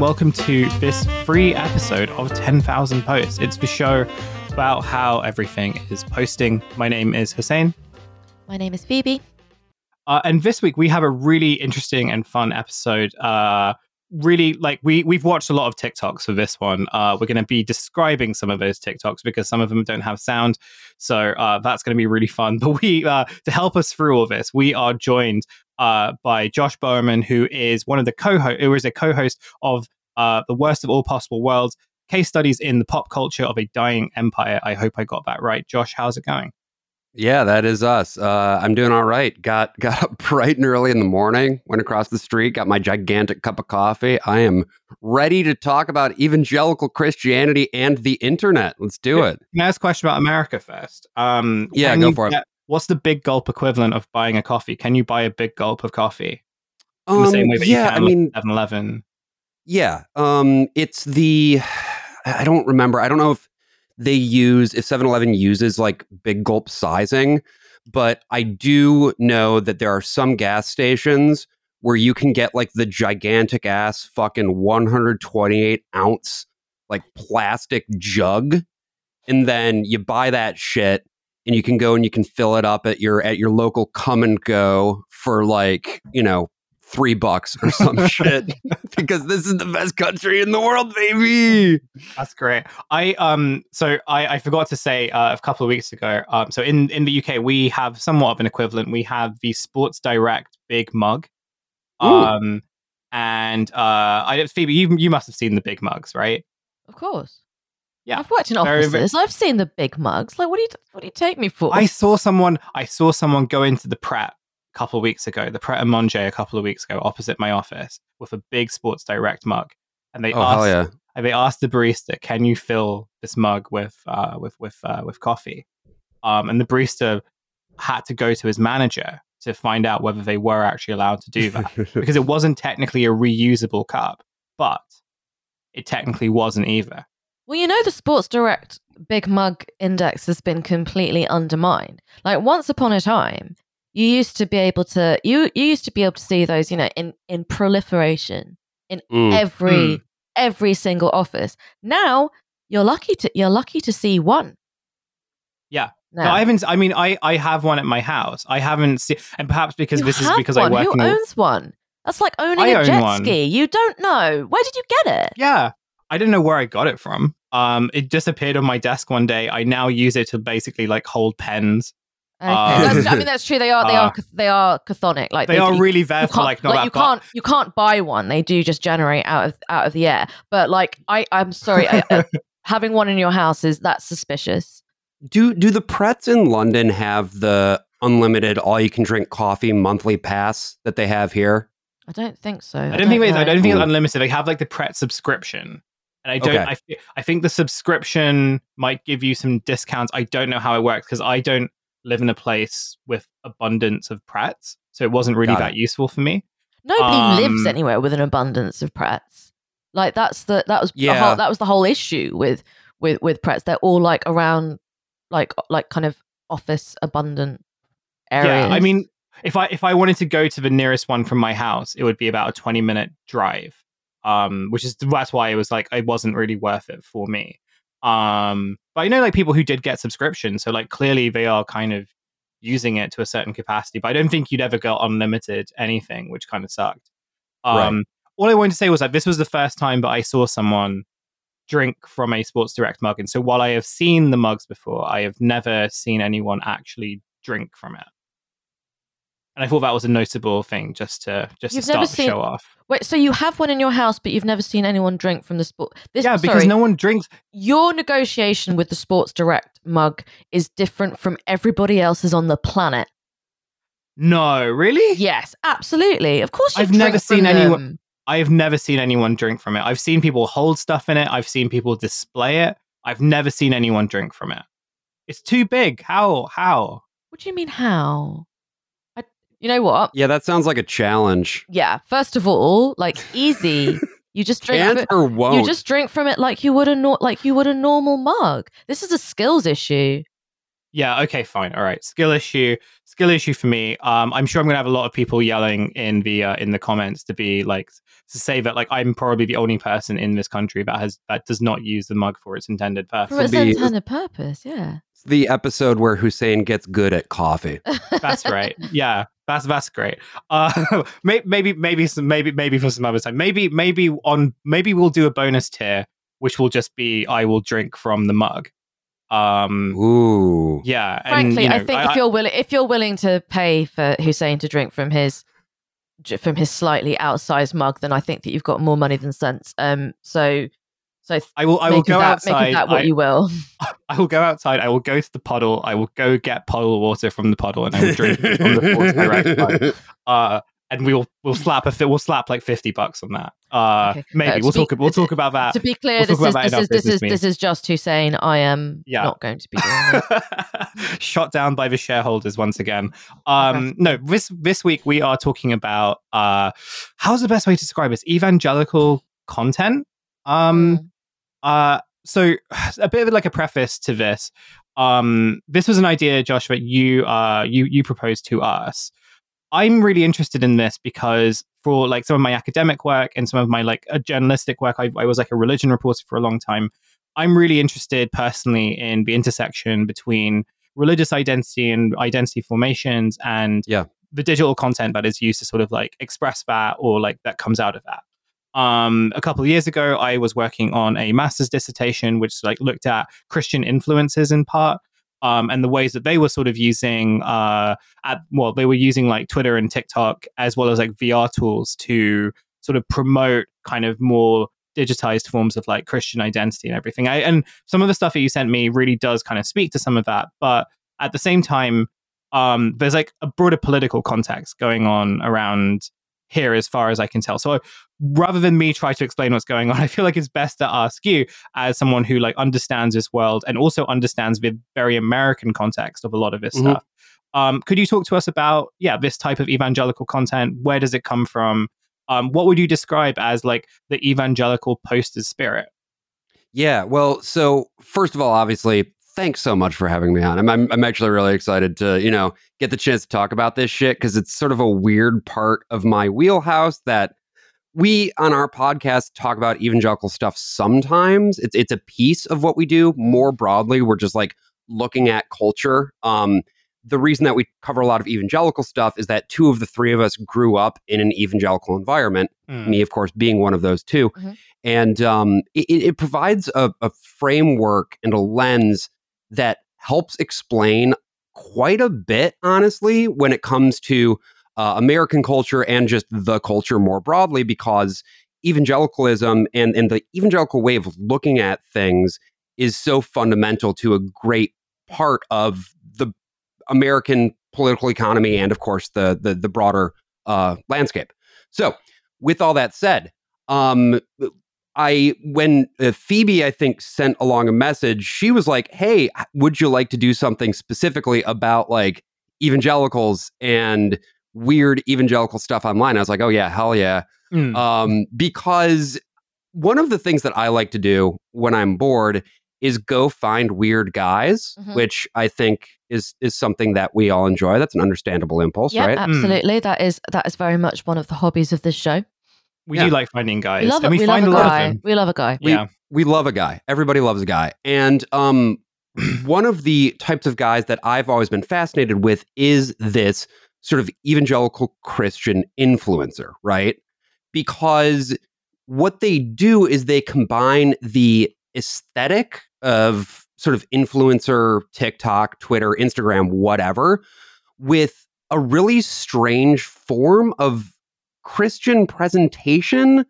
and welcome to this free episode of 10,000 Posts. It's the show about how everything is posting. My name is Hussein. My name is Phoebe. Uh, and this week we have a really interesting and fun episode. Uh, really, like we we've watched a lot of TikToks for this one. Uh, we're going to be describing some of those TikToks because some of them don't have sound, so uh, that's going to be really fun. But we, uh, to help us through all this, we are joined uh, by Josh Boerman, who is one of the co-host, who is a co-host of uh, the worst of all possible worlds. Case studies in the pop culture of a dying empire. I hope I got that right. Josh, how's it going? Yeah, that is us. Uh, I'm doing all right. Got got up bright and early in the morning. Went across the street. Got my gigantic cup of coffee. I am ready to talk about evangelical Christianity and the internet. Let's do it. Can I ask a question about America first? Um, Yeah, go for it. what's the big gulp equivalent of buying a coffee? Can you buy a big gulp of coffee in the same way that Um, yeah, you I can mean, 7 Eleven? yeah. Um, it's the. I don't remember. I don't know if they use if 7-Eleven uses like big gulp sizing, but I do know that there are some gas stations where you can get like the gigantic ass fucking 128 ounce like plastic jug and then you buy that shit and you can go and you can fill it up at your at your local come and go for like you know three bucks or some shit because this is the best country in the world baby That's great. I um so I, I forgot to say uh, a couple of weeks ago. Um, so in in the UK we have somewhat of an equivalent. We have the Sports Direct big mug. Ooh. Um, and uh, I Phoebe, you you must have seen the big mugs, right? Of course. Yeah. I've worked in Very, offices. very- I've seen the big mugs. Like, what do you what do you take me for? I saw someone. I saw someone go into the Pret a couple of weeks ago, the Pret a Manger a couple of weeks ago, opposite my office, with a big Sports Direct mug, and they oh asked, yeah and they asked the barista, "Can you fill this mug with uh, with with uh, with coffee?" Um, and the barista had to go to his manager to find out whether they were actually allowed to do that because it wasn't technically a reusable cup, but it technically wasn't either. well, you know, the Sports Direct big mug index has been completely undermined. Like, once upon a time, you used to be able to you you used to be able to see those, you know, in in proliferation in Mm. every Mm. every single office. Now you're lucky to you're lucky to see one. Yeah. Now. No, I haven't. I mean, I I have one at my house. I haven't seen, and perhaps because You this is because one. I work. Who in a- owns one? That's like owning I a own jet one. ski. You don't know. Where did you get it? yeah, I don't know where I got it from. Um, it just appeared on my desk one day. I now use it to basically like hold pens. Okay. That's, I mean, that's true. They are. They uh, are. cath- They are chthonic. Like They are you- really You there for like not like that you can't. You can't buy one. They do just generate out of out of the air. But like, I. I'm sorry. I, uh, having one in your house is that's suspicious. do do the prets in london have the unlimited all you can drink coffee monthly pass that they have here I don't think so. I don't think it's, I don't think it's unlimited. They have like the Pret subscription, and I don't. Okay. I, I think the subscription might give you some discounts. I don't know how it works because I don't live in a place with abundance of prats. so it wasn't really Got that it. useful for me. Nobody lives Um, anywhere with an abundance of prats. Like that's the that was the Yeah. whole, that was the whole issue with with with prats. They're all like around like like kind of office abundant areas. Yeah, I mean, if I if I wanted to go to the nearest one from my house, it would be about a twenty minute drive. Um, which is that's why it was like it wasn't really worth it for me. Um, but I know like people who did get subscriptions, so like clearly they are kind of using it to a certain capacity. But I don't think you'd ever go unlimited anything, which kind of sucked. Right. Um, all I wanted to say was that this was the first time that I saw someone drink from a Sports Direct mug, and so while I have seen the mugs before, I have never seen anyone actually drink from it. And I thought that was a notable thing, just to just You've to start the seen- show off. Wait, so you have one in your house, but you've never seen anyone drink from the sport. This, yeah, because sorry, no one drinks. your negotiation with the Sports Direct mug is different from everybody else's on the planet. No, really. Yes, absolutely. Of course, you I've never seen anyone- them. I have never seen anyone drink from it. I've seen people hold stuff in it. I've seen people display it. I've never seen anyone drink from it. It's too big. How? How? What do you mean? How? I, you know what? yeah that sounds like a challenge Yeah. First of all, like easy. You just drink. can't fr- or won't you just drink from it like you would a nor- like you would a normal mug. This is a skills issue. Yeah. Okay. Fine. All right. Skill issue. Skill issue for me. Um, I'm sure I'm gonna have a lot of people yelling in the uh, in the comments to be like to say that like I'm probably the only person in this country that has that does not use the mug for its intended purpose. For its be- intended purpose, yeah. It's the episode where Hussein gets good at coffee. That's right. Yeah. That's that's great. Uh, maybe maybe some maybe maybe for some other time. Maybe maybe on maybe we'll do a bonus tier, which will just be I will drink from the mug. Um. Ooh. Yeah. and, Frankly, you know, I think if you're willing, if you're willing to pay for Hussein to drink from his from his slightly outsized mug, then I think that you've got more money than sense. Um. So, so th- I will. I will go that, outside. Make of that what I, you will. I will go outside. I will go to the puddle. I will go get puddle water from the puddle, and I will drink it from the Sports Direct. Uh, and we'll we'll slap a fi- we'll slap like fifty bucks on that. Uh, Okay. maybe Uh, we'll be- talk. We'll talk about that. to be clear, we'll this is about that this is this is meeting. this is just Hussein. I am Yeah. not going to be doing. Shot down by the shareholders once again. Um, no, this this week we are talking about uh, how's the best way to describe this? Evangelical content. Um, Mm. Uh, so a bit of like a preface to this. Um, this was an idea, Josh, that you uh you you proposed to us. I'm really interested in this because for like some of my academic work and some of my like journalistic work, I, I was like a religion reporter for a long time. I'm really interested personally in the intersection between religious identity and identity formations and Yeah. the digital content that is used to sort of like express that or like that comes out of that um, a couple of years ago, I was working on a master's dissertation, which like looked at Christian influences in part, um, and the ways that they were sort of using, uh, at well, they were using like Twitter and TikTok as well as like VR tools to sort of promote kind of more digitized forms of like Christian identity and everything. I, and some of the stuff that you sent me really does kind of speak to some of that, but at the same time, um, there's like a broader political context going on around here as far as I can tell. So rather than me try to explain what's going on, I feel like it's best to ask you as someone who like understands this world and also understands the very American context of a lot of this Mhm. stuff. Um, could you talk to us about yeah this type of evangelical content? Where does it come from? Um, what would you describe as like the evangelical poster spirit? Yeah. Well, so first of all, obviously, thanks so much for having me on. I'm, I'm, I'm actually really excited to, you know, get the chance to talk about this shit because it's sort of a weird part of my wheelhouse that we on our podcast talk about evangelical stuff sometimes. It's it's a piece of what we do. More broadly, we're just like looking at culture. Um, the reason that we cover a lot of evangelical stuff is that two of the three of us grew up in an evangelical environment Mm. me, of course, being one of those 2 Mhm. And um, it, it provides a, a framework and a lens that helps explain quite a bit, honestly, when it comes to uh, American culture and just the culture more broadly, because evangelicalism and, and the evangelical way of looking at things is so fundamental to a great part of the American political economy and, of course, the the, the broader uh, landscape. So, with all that said, um, I when uh, Phoebe I think sent along a message, she was like, "Hey, would you like to do something specifically about like evangelicals and weird evangelical stuff online?" I was like, "Oh yeah, hell yeah!" Mm. um, because one of the things that I like to do when I'm bored is go find weird guys, Mhm. which I think is is something that we all enjoy. That's an understandable impulse, yeah, right? absolutely. That is that is very much one of the hobbies of this show. We yeah. do like finding guys, We love and we, We find love a a lot guy. of them. We love a guy. We- yeah, we love a guy. Everybody loves a guy. And um, one of the types of guys that I've always been fascinated with is this sort of evangelical Christian influencer, right? Because what they do is they combine the aesthetic of sort of influencer, TikTok, Twitter, Instagram, whatever, with a really strange form of Christian presentation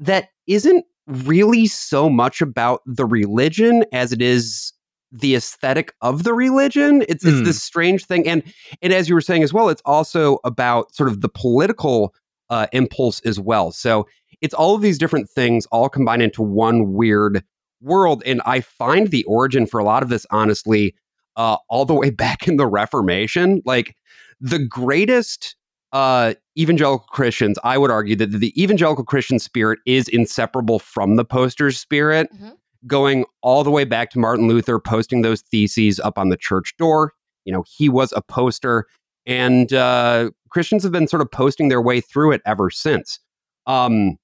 that isn't really so much about the religion as it is the aesthetic of the religion. It's it's Mm. this strange thing, and and as you were saying as well, it's also about sort of the political uh, impulse as well. So it's all of these different things all combined into one weird world, and I find the origin for a lot of this, honestly, uh, all the way back in the Reformation. Like the greatest uh, evangelical Christians, I would argue that the evangelical Christian spirit is inseparable from the poster's spirit. Mhm. going all the way back to Martin Luther posting those theses up on the church door. You know, he was a poster, and uh, Christians have been sort of posting their way through it ever since. Um,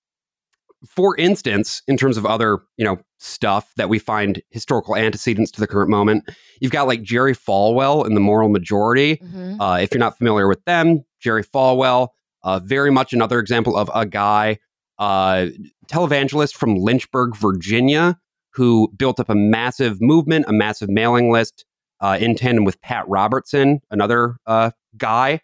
for instance, in terms of other, you know, stuff that we find historical antecedents to the current moment, you've got like Jerry Falwell in the Moral Majority. Mhm. Uh, if you're not familiar with them, Jerry Falwell, uh, very much another example of a guy, uh, televangelist from Lynchburg, Virginia, who built up a massive movement, a massive mailing list uh, in tandem with Pat Robertson, another uh, guy.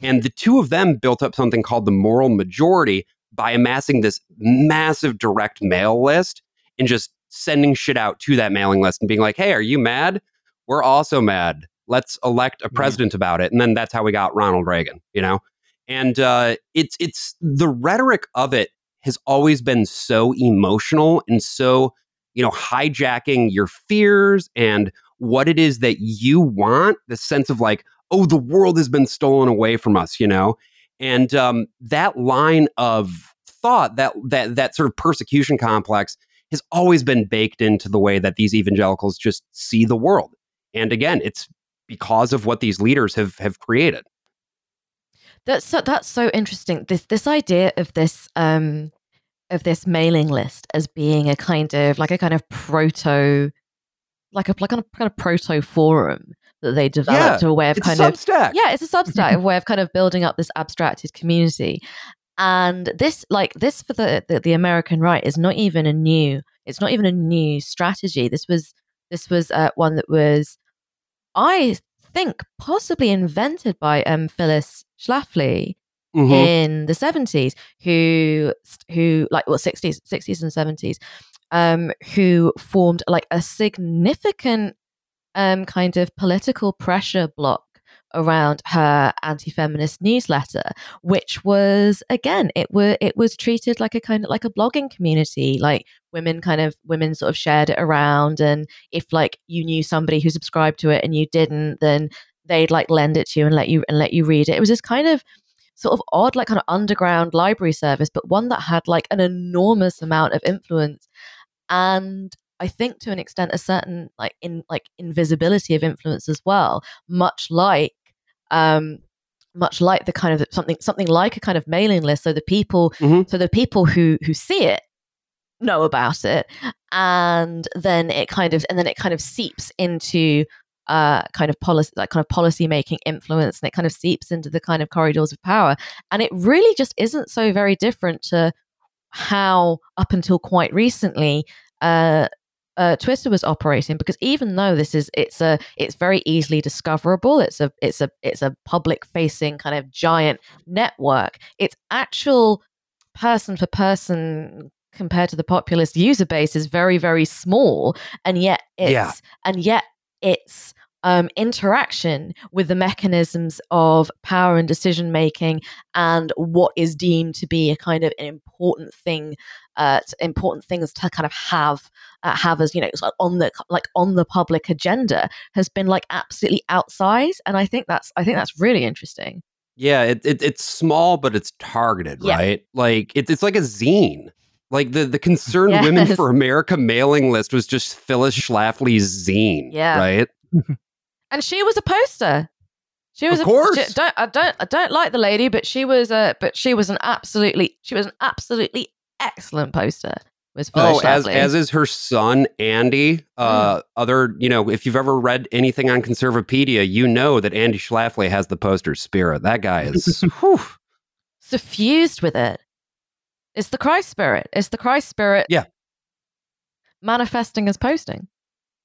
And the two of them built up something called the Moral Majority by amassing this massive direct mail list and just sending shit out to that mailing list and being like, hey, are you mad? We're also mad. Let's elect a Mhm. president about it. And then that's how we got Ronald Reagan, you know? And uh, it's it's the rhetoric of it has always been so emotional and so, you know, hijacking your fears and what it is that you want, the sense of like, oh, the world has been stolen away from us, you know? And um, that line of thought, that that that sort of persecution complex, has always been baked into the way that these evangelicals just see the world. And again, it's because of what these leaders have have created. That's so, that's so interesting. This this idea of this um of this mailing list as being a kind of like a kind of proto like a like a kind of proto forum that they developed a way of It's kind of Substack. yeah, it's a Substack a way of kind of building up this abstracted community. And this, like this, for the, the the American right, is not even a new. It's not even a new strategy. This was this was uh, one that was, I think, possibly invented by um, Phyllis Schlafly Mhm. in the seventies, who who like well sixties, sixties and seventies, um, who formed like a significant um kind of political pressure block around her anti-feminist newsletter which was again it were it was treated like a kind of like a blogging community like women kind of women sort of shared it around and if like you knew somebody who subscribed to it and you didn't then they'd like lend it to you and let you and let you read it. It was this kind of sort of odd like kind of underground library service but one that had like an enormous amount of influence. And I think to an extent a certain like in like invisibility of influence as well, much like um much like the kind of something something like a kind of mailing list. So the people Mhm. so the people who who see it know about it and then it kind of and then it kind of seeps into uh kind of policy like kind of policy making influence and it kind of seeps into the kind of corridors of power and it really just isn't so very different to how up until quite recently uh, uh, Twitter was operating because even though this is it's a it's very easily discoverable it's a it's a it's a public facing kind of giant network its actual person for person compared to the populist user base is very very small and yet it's Yeah. and yet it's um, interaction with the mechanisms of power and decision making and what is deemed to be a kind of an important thing uh, important things to kind of have uh, have as you know sort on the like on the public agenda has been like absolutely outsized and i think that's i think that's really interesting Yeah, it, it, it's small, but it's targeted, Yeah. right? Like it, it's like a zine. Like the the Concerned Women for America mailing list was just Phyllis Schlafly's zine, Yeah. right? and she was a poster she was Of a, course. she- don't i don't i don't like the lady but she was a but she was an absolutely she was an absolutely excellent poster was Oh, as as is her son Andy. Mm. Uh, other, you know, if you've ever read anything on Conservapedia, you know that Andy Schlafly has the poster spirit. That guy is. whew. suffused with it. It's the Christ spirit. It's the Christ spirit. Yeah. Manifesting as posting.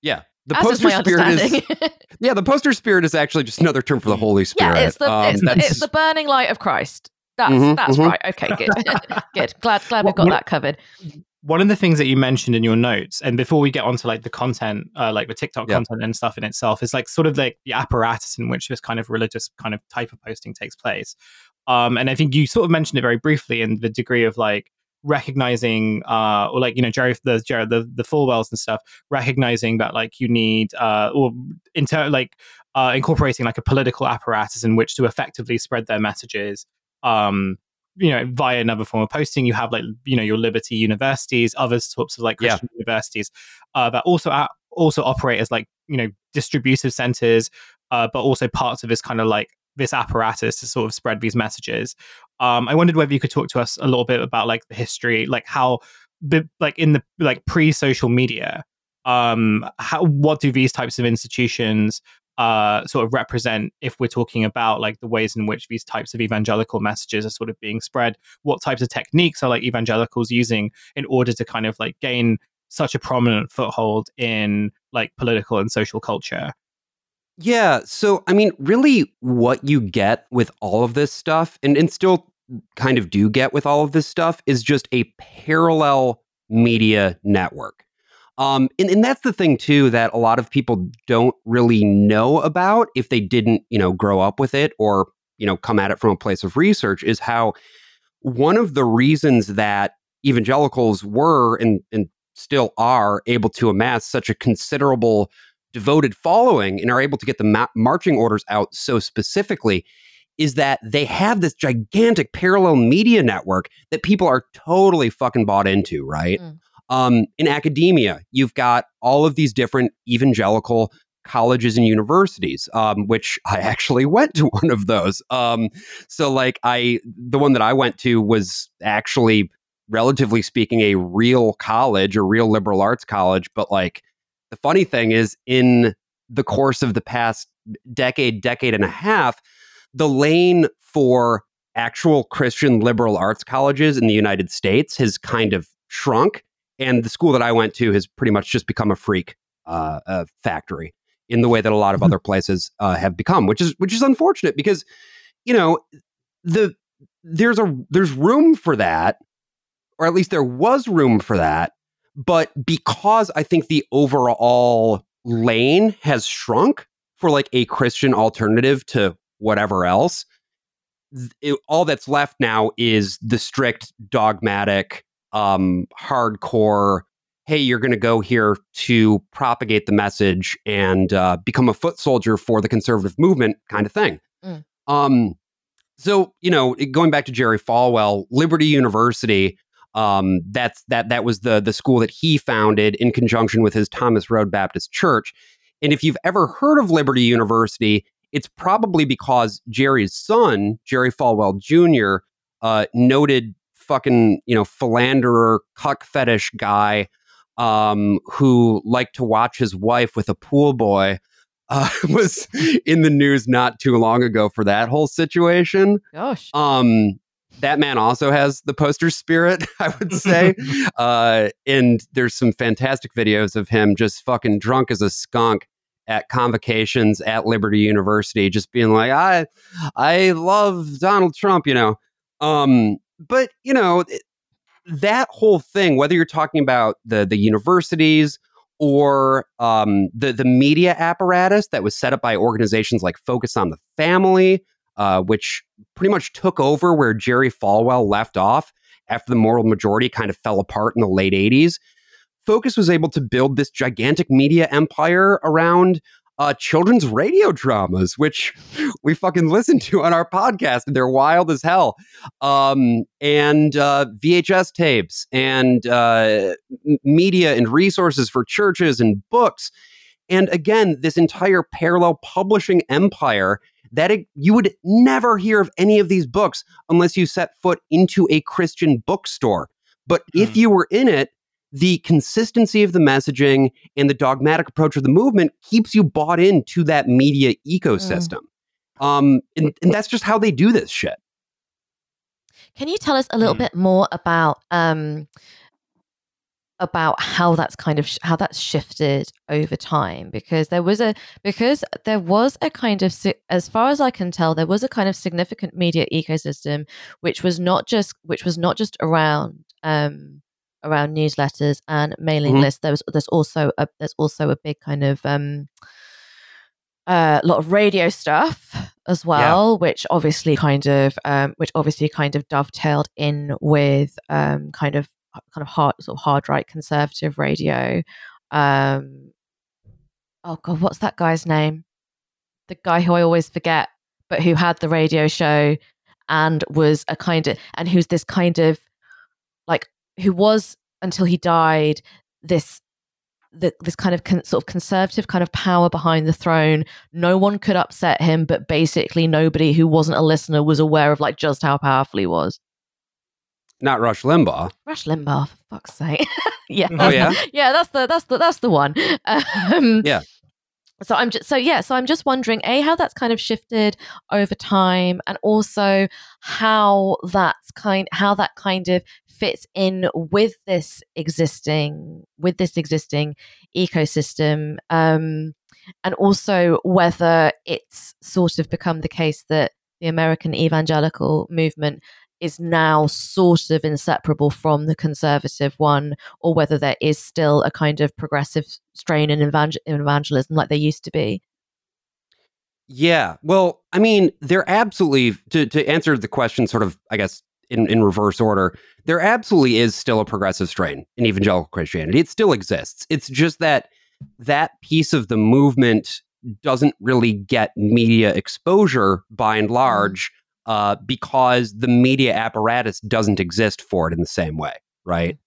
Yeah, the as poster my spirit is. Yeah, the poster spirit is actually just another term for the Holy Spirit. yeah, it's the, Um, it's, the it's the burning light of Christ. That's Mhm, that's mhm. right. Okay, good. good. Glad glad we've got what- that covered. one of the things that you mentioned in your notes and before we get onto like the content uh, like the tiktok Yeah. content and stuff in itself is like sort of like the apparatus in which this kind of religious kind of type of posting takes place um and i think you sort of mentioned it very briefly in the degree of like recognizing uh or like you know jerry the jerry the, the Falwells and stuff recognizing that like you need uh or inter like uh incorporating like a political apparatus in which to effectively spread their messages um you know via another form of posting you have like you know your liberty universities other sorts of like Yeah. christian universities uh, that also a- also operate as like you know distributive centers uh, but also parts of this kind of like this apparatus to sort of spread these messages. Um, i wondered whether you could talk to us a little bit about like the history like how like in the like pre-social media um how what do these types of institutions uh, sort of represent if we're talking about like the ways in which these types of evangelical messages are sort of being spread? What types of techniques are like evangelicals using in order to kind of like gain such a prominent foothold in like political and social culture Yeah. So, I mean, really, what you get with all of this stuff, and, and still kind of do get with all of this stuff, is just a parallel media network. Um, and, and that's the thing, too, that a lot of people don't really know about if they didn't, you know, grow up with it or, you know, come at it from a place of research is how one of the reasons that evangelicals were and, and still are able to amass such a considerable devoted following and are able to get the ma- marching orders out so specifically is that they have this gigantic parallel media network that people are totally fucking bought into, right? Mm. Um, in academia, you've got all of these different evangelical colleges and universities, um, which I actually went to one of those. Um, so, like, I the one that I went to was actually, relatively speaking, a real college, a real liberal arts college, but like the funny thing is, in the course of the past decade, decade and a half, the lane for actual Christian liberal arts colleges in the United States has kind of shrunk. And the school that I went to has pretty much just become a freak uh, uh, factory in the way that a lot of other places uh, have become, which is which is unfortunate because you know the there's a there's room for that, or at least there was room for that but because I think the overall lane has shrunk for like a Christian alternative to whatever else, it- all that's left now is the strict dogmatic, um, hardcore. Hey, you're going to go here to propagate the message and uh, become a foot soldier for the conservative movement, kind of thing. Mm. Um, so you know, going back to Jerry Falwell, Liberty University um, that's that that was the the school that he founded in conjunction with his Thomas Road Baptist Church. And if you've ever heard of Liberty University, it's probably because Jerry's son, Jerry Falwell Jr., uh, noted fucking you know philanderer, cuck fetish guy, um, who liked to watch his wife with a pool boy. Uh, was in the news not too long ago for that whole situation. Gosh. Um, that man also has the poster spirit, I would say. uh, and there's some fantastic videos of him just fucking drunk as a skunk at convocations at Liberty University, just being like, I I love Donald Trump, you know. Um, but you know, that whole thing, whether you're talking about the the universities or um, the the media apparatus that was set up by organizations like Focus on the Family, uh, which pretty much took over where Jerry Falwell left off after the moral majority kind of fell apart in the late 80s. Focus was able to build this gigantic media empire around uh, children's radio dramas, which we fucking listen to on our podcast, and they're wild as hell. Um, and uh, VHS tapes and uh, media and resources for churches and books. And again, this entire parallel publishing empire that it, you would never hear of any of these books unless you set foot into a Christian bookstore. But if Hmm. you were in it, the consistency of the messaging and the dogmatic approach of the movement keeps you bought into that media ecosystem. Um, and, and that's just how they do this shit. Can you tell us a little Mm. bit more about um about how that's kind of sh- how that's shifted over time? Because there was a because there was a kind of as far as I can tell, there was a kind of significant media ecosystem which was not just which was not just around um around newsletters and mailing Mhm. lists. There was there's also a there's also a big kind of um a lot of radio stuff as well, which obviously kind of um, which obviously kind of dovetailed in with um, kind of kind of hard sort of hard right conservative radio. Um, oh god, what's that guy's name? The guy who I always forget, but who had the radio show and was a kind of and who's this kind of like who was until he died this the, this kind of con- sort of conservative kind of power behind the throne. No one could upset him, but basically nobody who wasn't a listener was aware of like just how powerful he was. Not Rush Limbaugh. Rush Limbaugh, for fuck's sake. yeah. Oh yeah. yeah, that's the that's the that's the one. Um, Yeah. So I'm just so yeah. So I'm just wondering, a how that's kind of shifted over time, and also how that's kind how that kind of fits in with this existing with this existing ecosystem, um, and also whether it's sort of become the case that the American evangelical movement is now sort of inseparable from the conservative one, or whether there is still a kind of progressive strain in, evangel- in evangelism like there used to be. Yeah. Well, I mean, there absolutely to to answer the question sort of, I guess, in, in reverse order, there absolutely is still a progressive strain in evangelical Christianity. It still exists. It's just that that piece of the movement doesn't really get media exposure by and mm. large uh, because the media apparatus doesn't exist for it in the same way, right?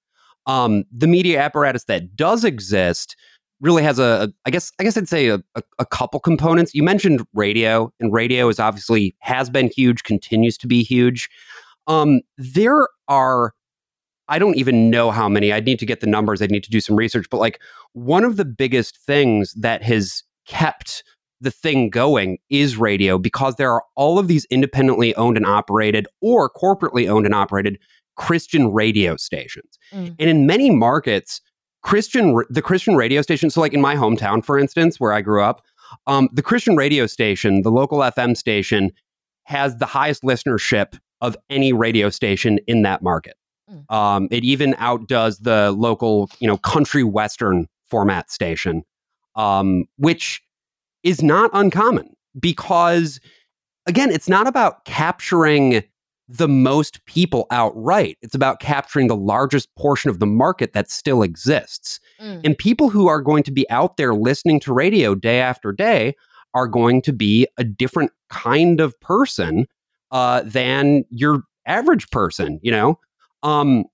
Um, the media apparatus that does exist really has a, I guess, I guess I'd say a, a, a couple components. You mentioned radio, and radio is obviously has been huge, continues to be huge. Um, there are, I don't even know how many. I'd need to get the numbers. I'd need to do some research. But like one of the biggest things that has kept the thing going is radio because there are all of these independently owned and operated or corporately owned and operated Christian radio stations. Mm. And in many markets, Christian the Christian radio station, so like in my hometown for instance where I grew up, um, the Christian radio station, the local FM station has the highest listenership of any radio station in that market. Mm. Um, it even outdoes the local, you know, country western format station, um, which is not uncommon because, again, it's not about capturing the most people outright. It's about capturing the largest portion of the market that still exists. Mm. And people who are going to be out there listening to radio day after day are going to be a different kind of person uh, than your average person, you know? Um,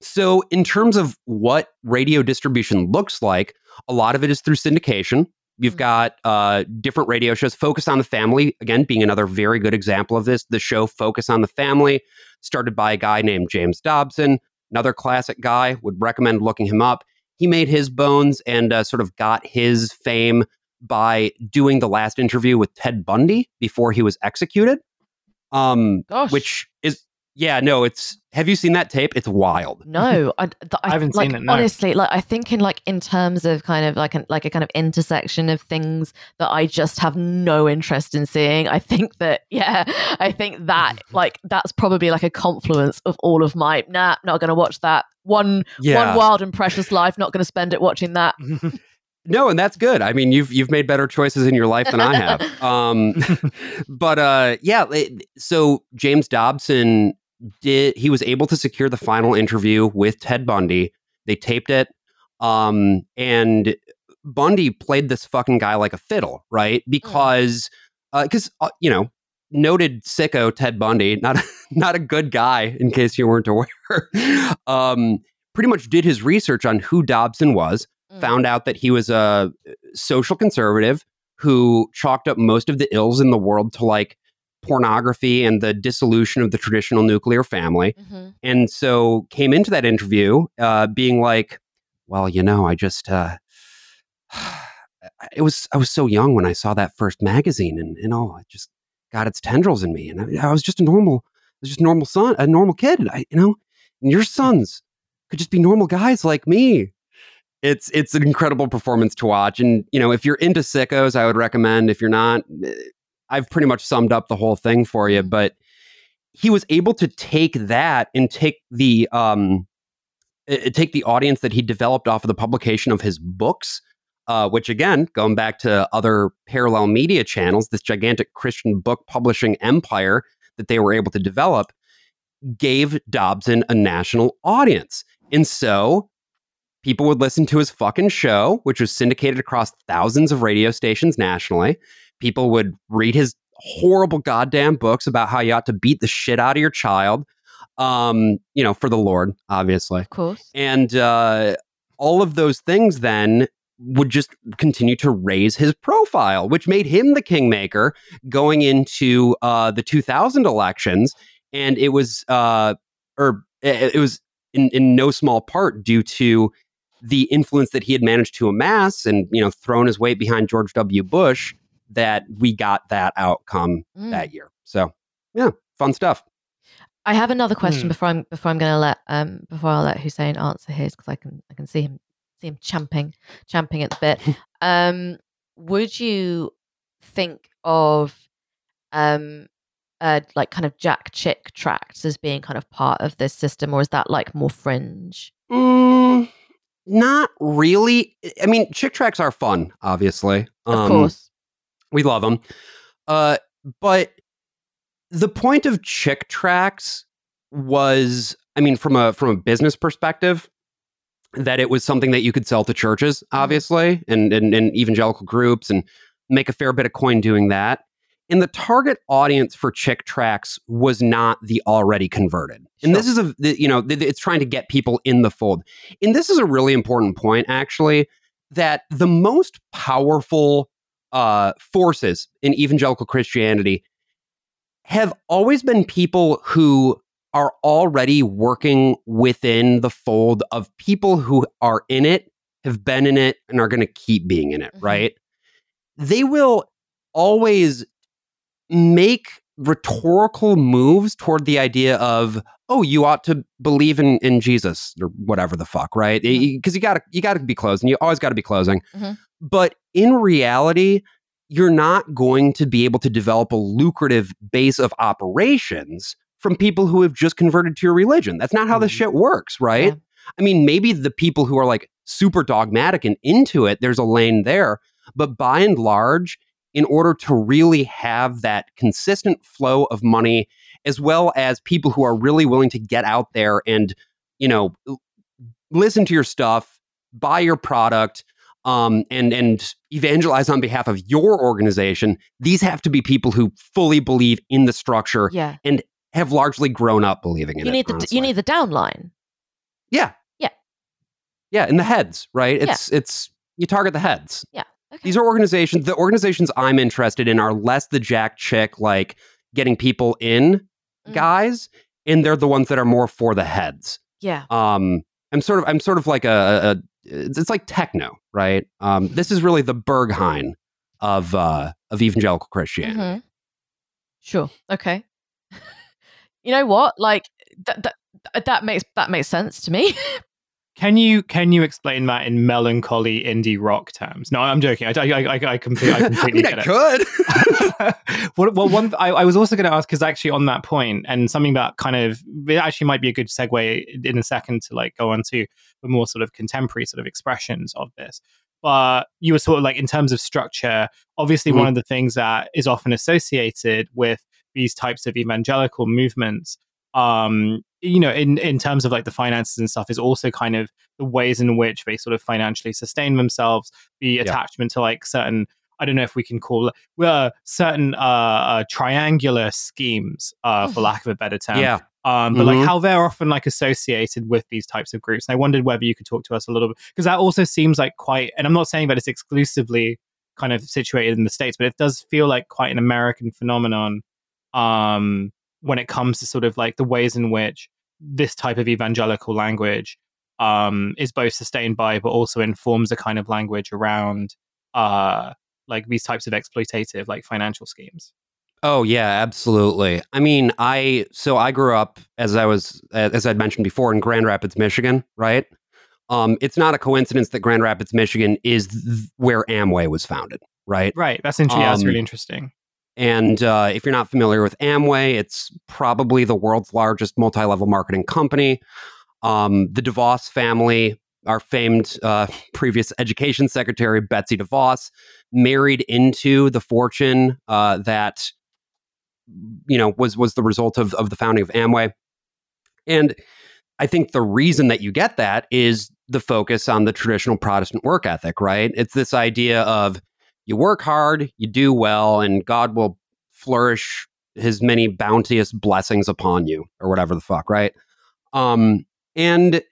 so, in terms of what radio distribution looks like, a lot of it is through syndication. You've Mm. got uh, different radio shows. Focus on the Family, again, being another very good example of this. The show Focus on the Family, started by a guy named James Dobson, another classic guy, would recommend looking him up. He made his bones and uh, sort of got his fame by doing the last interview with Ted Bundy before he was executed. Um, Gosh. which is, yeah, no, it's, have you seen that tape? It's wild. No, I, th- I haven't like, seen it, no. Honestly, like I think in like in terms of kind of like an like a kind of intersection of things that I just have no interest in seeing. I think that yeah, I think that like that's probably like a confluence of all of my nah, not going to watch that. One Yeah. one wild and precious life, not going to spend it watching that. No, and that's good. I mean, you've you've made better choices in your life than I have. Um, but uh, yeah, it- so James Dobson did. He was able to secure the final interview with Ted Bundy. They taped it, um, and Bundy played this fucking guy like a fiddle, right? Because because uh, you know. Noted sicko Ted Bundy, not not a good guy. In case you weren't aware, um, pretty much did his research on who Dobson was, Mm. found out that he was a social conservative who chalked up most of the ills in the world to like pornography and the dissolution of the traditional nuclear family. Mhm. And so came into that interview uh, being like, well, you know, I just, uh, it was, I was so young when I saw that first magazine and, and oh, it just got its tendrils in me. And I, I was just a normal, I was just normal son, a normal kid, I, you know, and your sons could just be normal guys like me it's it's an incredible performance to watch and you know if you're into sickos i would recommend if you're not eh, i've pretty much summed up the whole thing for you but he was able to take that and take the um eh, take the audience that he developed off of the publication of his books uh, which again going back to other parallel media channels this gigantic christian book publishing empire that they were able to develop gave dobson a national audience and so people would listen to his fucking show, which was syndicated across thousands of radio stations nationally. People would read his horrible goddamn books about how you ought to beat the shit out of your child. Um, you know, for the Lord, obviously. Of course. And uh, all of those things then would just continue to raise his profile, which made him the kingmaker going into uh, the 2000 elections. And it was, uh, or it, was in, in no small part due to the influence that he had managed to amass and, you know, thrown his weight behind George W. Bush that we got that outcome Mm. that year. So, yeah, fun stuff. I have another question Hmm. before I'm before I'm going to let um before I let Hussein answer his because I can I can see him see him champing champing at the bit. um, would you think of um uh like kind of Jack Chick tracts as being kind of part of this system, or is that like more fringe? Mm, not really. I mean, Chick tracts are fun, obviously. Of Um, course. We love them. Uh, but the point of Chick tracts was, I mean, from a from a business perspective, that it was something that you could sell to churches, obviously, and, and and evangelical groups, and make a fair bit of coin doing that. And the target audience for Chick tracts was not the already converted. And this is a, you know, it's trying to get people in the fold. And this is a really important point, actually, that the most powerful uh, forces in evangelical Christianity have always been people who are already working within the fold of people who are in it, have been in it, and are going to keep being in it, Mhm. right? They will always make rhetorical moves toward the idea of oh you ought to believe in in jesus or whatever the fuck right because you gotta you gotta be closing you always gotta be closing Mhm. but in reality you're not going to be able to develop a lucrative base of operations from people who have just converted to your religion that's not how this Mhm. shit works right Yeah. i mean maybe the people who are like super dogmatic and into it there's a lane there but by and large in order to really have that consistent flow of money as well as people who are really willing to get out there and you know listen to your stuff buy your product um, and and evangelize on behalf of your organization these have to be people who fully believe in the structure Yeah. and have largely grown up believing in You it need the you need the downline. yeah Yeah. yeah in the heads right it's it's you target the heads Yeah. Okay. these are organizations the organizations i'm interested in are less the jack chick like getting people in Mm. guys and they're the ones that are more for the heads yeah. um i'm sort of i'm sort of like a, a, it's like techno right um this is really the berghain of uh of evangelical christianity Mhm. Sure. Okay. you know what? Like that that that makes that makes sense to me. Can you can you explain that in melancholy indie rock terms? No, I'm joking. I I I, I, completely, I I completely mean, get I it. could. well, well, one I, I was also going to ask because actually on that point, and something that kind of it actually might be a good segue in a second to like go on to the more sort of contemporary sort of expressions of this. But you were sort of like in terms of structure, obviously Mhm. one of the things that is often associated with these types of evangelical movements um you know in in terms of like the finances and stuff is also kind of the ways in which they sort of financially sustain themselves the attachment to like certain i don't know if we can call it well certain uh, uh triangular schemes uh for lack of a better term yeah um, but like Mhm. how they're often like associated with these types of groups. And I wondered whether you could talk to us a little bit because that also seems like quite. And I'm not saying that it's exclusively kind of situated in the states, but it does feel like quite an American phenomenon um, when it comes to sort of like the ways in which this type of evangelical language um, is both sustained by, but also informs a kind of language around uh, like these types of exploitative like financial schemes. Oh yeah, absolutely. I mean, I so I grew up as I was as I'd mentioned before in Grand Rapids, Michigan, right? Um, it's not a coincidence that Grand Rapids, Michigan is th- where Amway was founded, right? Right. That's interesting. yeah, that's Um, really interesting. And uh, if you're not familiar with Amway, it's probably the world's largest multi-level marketing company. Um, the DeVos family, our famed uh, previous education secretary Betsy DeVos, married into the fortune uh, that you know was was the result of of the founding of Amway. And I think the reason that you get that is the focus on the traditional Protestant work ethic, right? It's this idea of you work hard, you do well, and God will flourish his many bounteous blessings upon you, or whatever the fuck, right? Um, and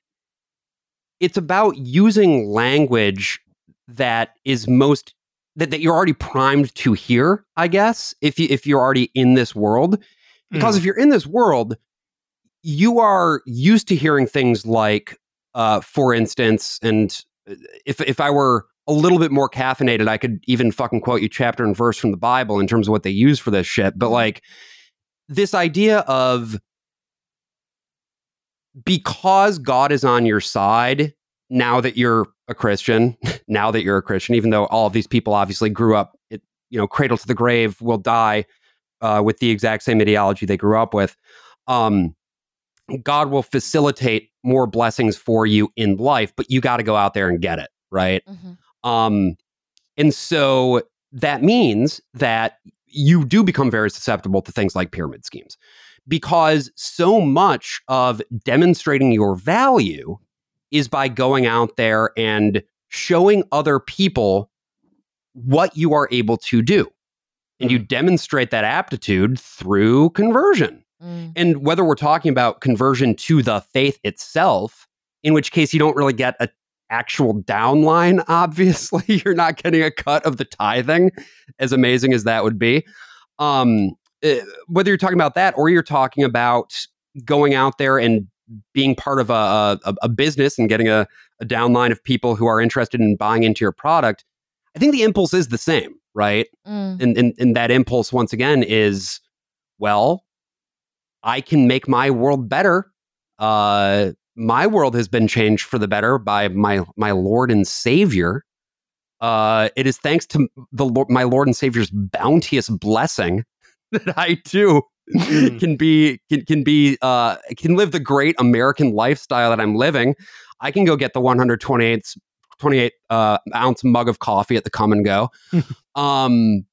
it's about using language that is most that, that you're already primed to hear, I guess, if you if you're already in this world. Because Mm. if you're in this world, you are used to hearing things like, uh, for instance, and uh, if if I were a little bit more caffeinated, I could even fucking quote you chapter and verse from the Bible in terms of what they use for this shit. But like this idea of because God is on your side, now that you're a Christian, now that you're a Christian, even though all of these people obviously grew up, it, you know, cradle to the grave, will die uh, with the exact same ideology they grew up with. Um, God will facilitate more blessings for you in life, but you got to go out there and get it, right? Mhm. Um, and so that means that you do become very susceptible to things like pyramid schemes because so much of demonstrating your value is by going out there and showing other people what you are able to do. And you demonstrate that aptitude through conversion. Mm. And whether we're talking about conversion to the faith itself, in which case you don't really get a actual downline, obviously, you're not getting a cut of the tithing, as amazing as that would be. Um, eh, whether you're talking about that or you're talking about going out there and being part of a, a, a business and getting a, a downline of people who are interested in buying into your product, I think the impulse is the same, right? Mm. and, and and that impulse once again is well i can make my world better uh my world has been changed for the better by my my lord and savior. Uh it is thanks to the lord my lord and savior's bounteous blessing that i too Mm. can be can, can be uh can live the great american lifestyle that i'm living. I can go get the 128 28 uh, ounce mug of coffee at the Kum & Go. Um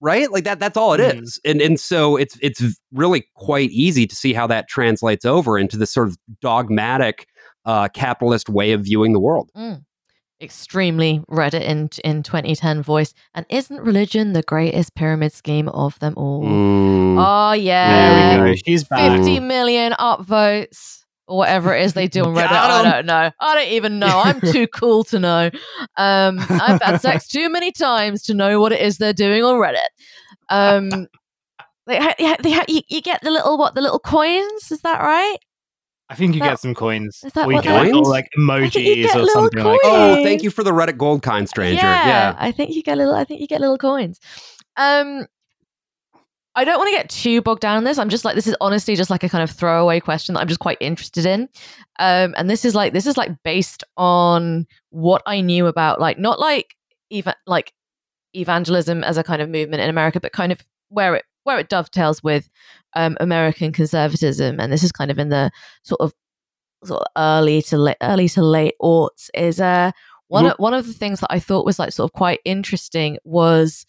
right like that that's all it is, Mhm. and and so it's it's really quite easy to see how that translates over into this sort of dogmatic uh capitalist way of viewing the world Mm. Extremely Reddit in in 2010 voice. And isn't religion the greatest pyramid scheme of them all? Mm. Oh yeah. There we go. She's back. 50 million upvotes or whatever it is they do on Reddit. I don't know. I don't even know. I'm too cool to know. Um, I've had sex too many times to know what it is they're doing on Reddit. Um, they ha- they ha- they ha- you, you get the little what the little coins? Is that right? I think you That- get some coins. is that or you what get that like, little, like I think you emojis or little something like oh thank you for the reddit gold kind stranger Yeah, yeah, I think you get little. I think you get little coins. Um, I don't want to get too bogged down in this. I'm just like this is honestly just like a kind of throwaway question that I'm just quite interested in. Um, and this is like this is like based on what I knew about like not like even like evangelism as a kind of movement in America, but kind of where it where it dovetails with um, American conservatism. And this is kind of in the sort of sort of early to late early to late aughts is uh one Mhm. of, one of the things that I thought was like sort of quite interesting was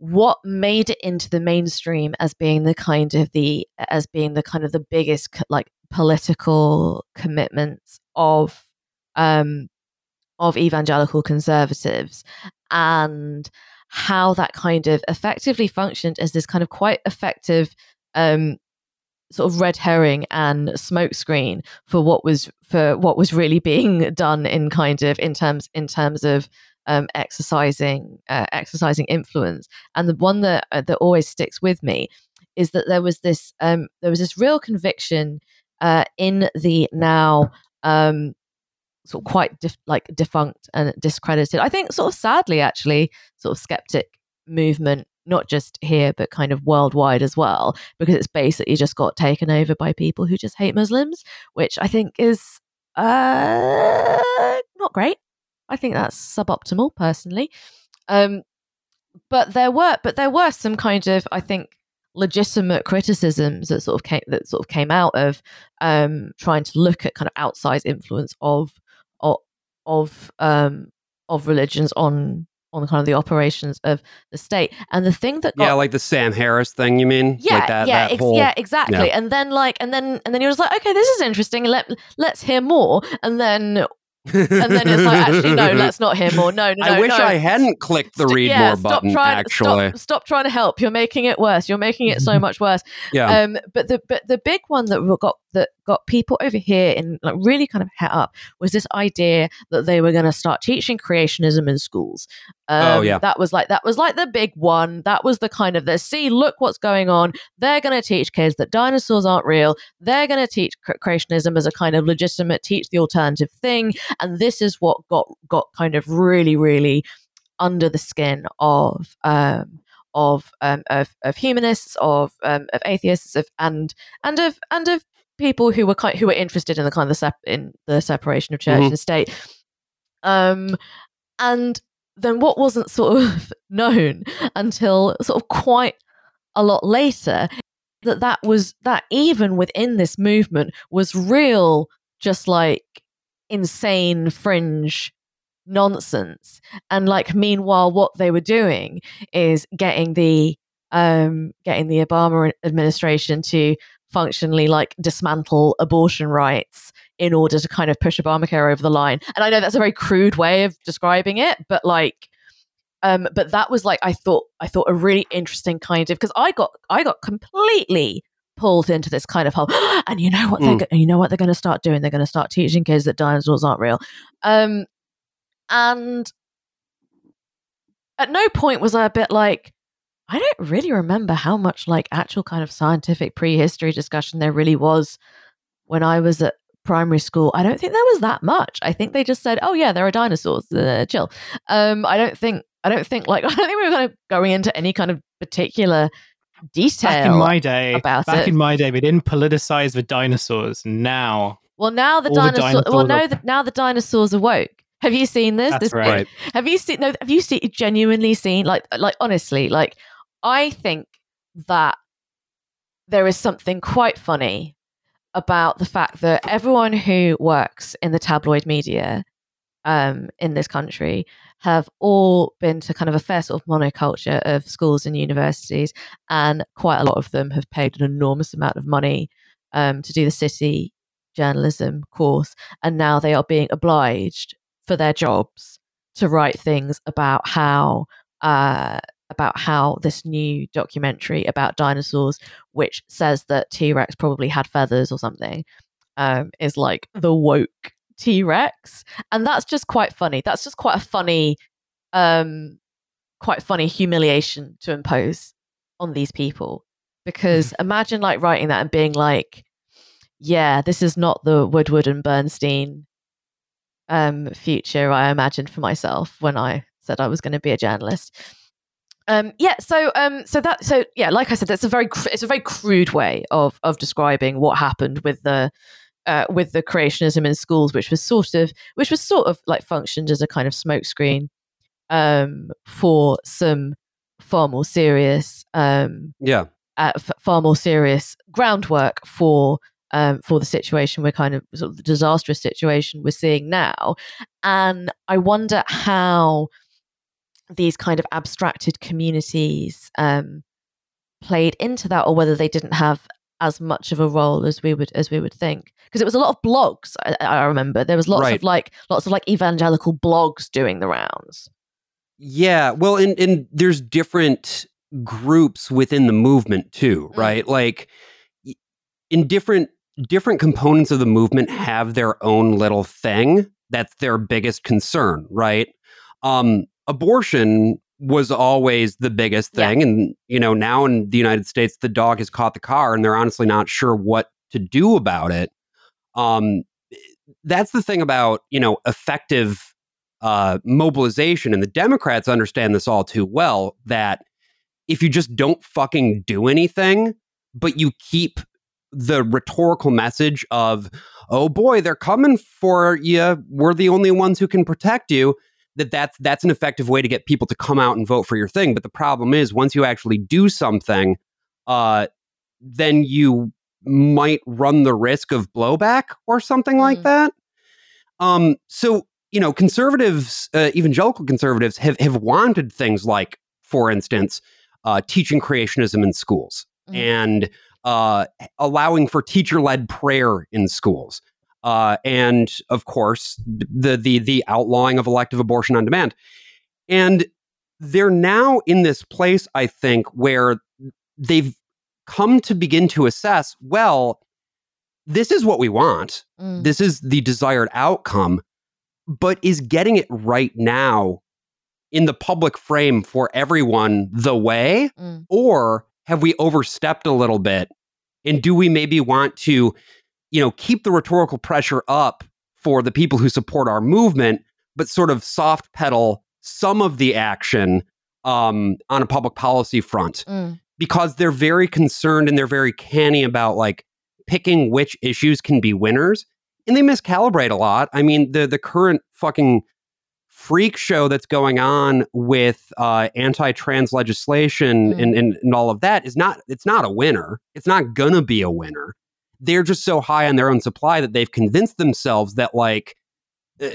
what made it into the mainstream as being the kind of the as being the kind of the biggest like political commitments of um of evangelical conservatives? And how that kind of effectively functioned as this kind of quite effective um sort of red herring and smokescreen for what was for what was really being done in kind of in terms in terms of um, exercising uh, exercising influence. And the one that uh, that always sticks with me is that there was this um, there was this real conviction uh, in the now um, sort of quite def- like defunct and discredited. I think sort of sadly actually sort of skeptic movement not just here but kind of worldwide as well because it's basically just got taken over by people who just hate Muslims, which I think is uh not great. I think that's suboptimal personally. Um but there were but there were some kind of I think legitimate criticisms that sort of came that sort of came out of um trying to look at kind of outsized influence of of of um of religions on on kind of the operations of the state. And the thing that got yeah like the sam harris thing you mean yeah, like that, yeah, that ex- whole yeah, exactly. And then like, and then and then you're just like, okay, this is interesting. Let let's hear more. And then and then it's like actually no let's not hear more no no I no, wish no. I hadn't clicked the read yeah, more stop button. trying, actually, stop, stop trying to help. You're making it worse. You're making it so much worse. yeah. Um, but the but the big one that got that got people over here in like really kind of het up was this idea that they were going to start teaching creationism in schools. Um, Oh, yeah. that was like that was like the big one. That was the kind of the see look what's going on. They're going to teach kids that dinosaurs aren't real. They're going to teach cre- creationism as a kind of legitimate teach the alternative thing, and this is what got got kind of really really under the skin of um, of um, of of humanists, of um, of atheists, of and and of and of people who were kind who were interested in the kind of the sep- in the separation of church Mhm. and state. Um, and then what wasn't sort of known until sort of quite a lot later that that was that even within this movement was real just like insane fringe nonsense and like meanwhile what they were doing is getting the um getting the obama administration to functionally like dismantle abortion rights in order to kind of push obamacare over the line. And i know that's a very crude way of describing it but like um but that was like i thought i thought a really interesting kind of because i got i got completely pulled into this kind of whole and you know what they're Mm. you know what they're going to start doing? They're going to start teaching kids that dinosaurs aren't real. Um and at no point was i a bit like i don't really remember how much like actual kind of scientific prehistory discussion there really was when i was at primary school i don't think there was that much i think they just said oh yeah there are dinosaurs uh, chill um i don't think i don't think like i don't think we were kind of going into any kind of particular detail Back in my day, about back it. in my day, we didn't politicize the dinosaurs. Now, well now the dinosaur well dinosaurs no the, now the dinosaurs awoke have you seen this That's this right. right. Have you seen? No, have you seen? Genuinely seen? Like, like honestly, like I think that there is something quite funny about the fact that everyone who works in the tabloid media um, in this country have all been to kind of a fair sort of monoculture of schools and universities, and quite a lot of them have paid an enormous amount of money um, to do the city journalism course, and now they are being obliged for their jobs to write things about how uh, about how this new documentary about dinosaurs, which says that T Rex probably had feathers or something, um, is like the woke T Rex, and that's just quite funny. That's just quite a funny, um, quite funny humiliation to impose on these people. Because imagine like writing that and being like, "Yeah, this is not the Woodward and Bernstein um, future I imagined for myself when I said I was going to be a journalist." Um, yeah, so um, so that so yeah, like I said, that's a very cr- it's a very crude way of of describing what happened with the uh, with the creationism in schools, which was sort of which was sort of like functioned as a kind of smokescreen um, for some far more serious um, Yeah. uh, f- far more serious groundwork for um, for the situation we're kind of sort of the disastrous situation we're seeing now, and I wonder how these kind of abstracted communities um, played into that, or whether they didn't have as much of a role as we would as we would think because it was a lot of blogs I, I remember there was lots Right. of like lots of like evangelical blogs doing the rounds Yeah, well, and and there's different groups within the movement too, Mm. right? Like in different different components of the movement have their own little thing that's their biggest concern, right? Um abortion was always the biggest Yeah. thing and you know, now in the United States the dog has caught the car and they're honestly not sure what to do about it. Um that's the thing about, you know, effective uh, mobilization, and the Democrats understand this all too well. That if you just don't fucking do anything, but you keep the rhetorical message of, "Oh boy, they're coming for you. We're the only ones who can protect you." That that's that's an effective way to get people to come out and vote for your thing. But the problem is, once you actually do something, uh, then you might run the risk of blowback or something like Mm. that. Um, so you know, conservatives, uh, evangelical conservatives, have have wanted things like, for instance, uh, teaching creationism in schools Mhm. and uh, allowing for teacher led prayer in schools. Uh, and of course the the the outlawing of elective abortion on demand. And they're now in this place, I think, where they've come to begin to assess. Well, this is what we want. Mm. This is the desired outcome, but is getting it right now in the public frame for everyone the way? Mm. Or have we overstepped a little bit? And do we maybe want to, you know, keep the rhetorical pressure up for the people who support our movement, but sort of soft pedal some of the action um, on a public policy front? Mm. because they're very concerned and they're very canny about like picking which issues can be winners and they miscalibrate a lot i mean the the current fucking freak show that's going on with uh, anti-trans legislation Mm. and, and, and all of that is not it's not a winner it's not gonna be a winner they're just so high on their own supply that they've convinced themselves that like uh,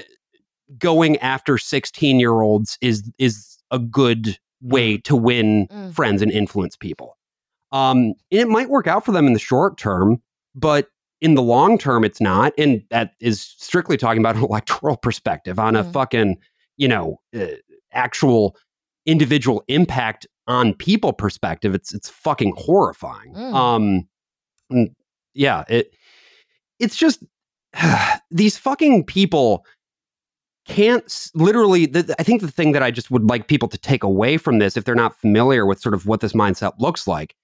going after 16 year olds is is a good way to win Mm. friends and influence people um and it might work out for them in the short term but in the long term it's not and that is strictly talking about an electoral perspective on a Mm. fucking you know uh, actual individual impact on people perspective it's it's fucking horrifying Mm. um yeah it it's just these fucking people can't literally the, i think the thing that i just would like people to take away from this if they're not familiar with sort of what this mindset looks like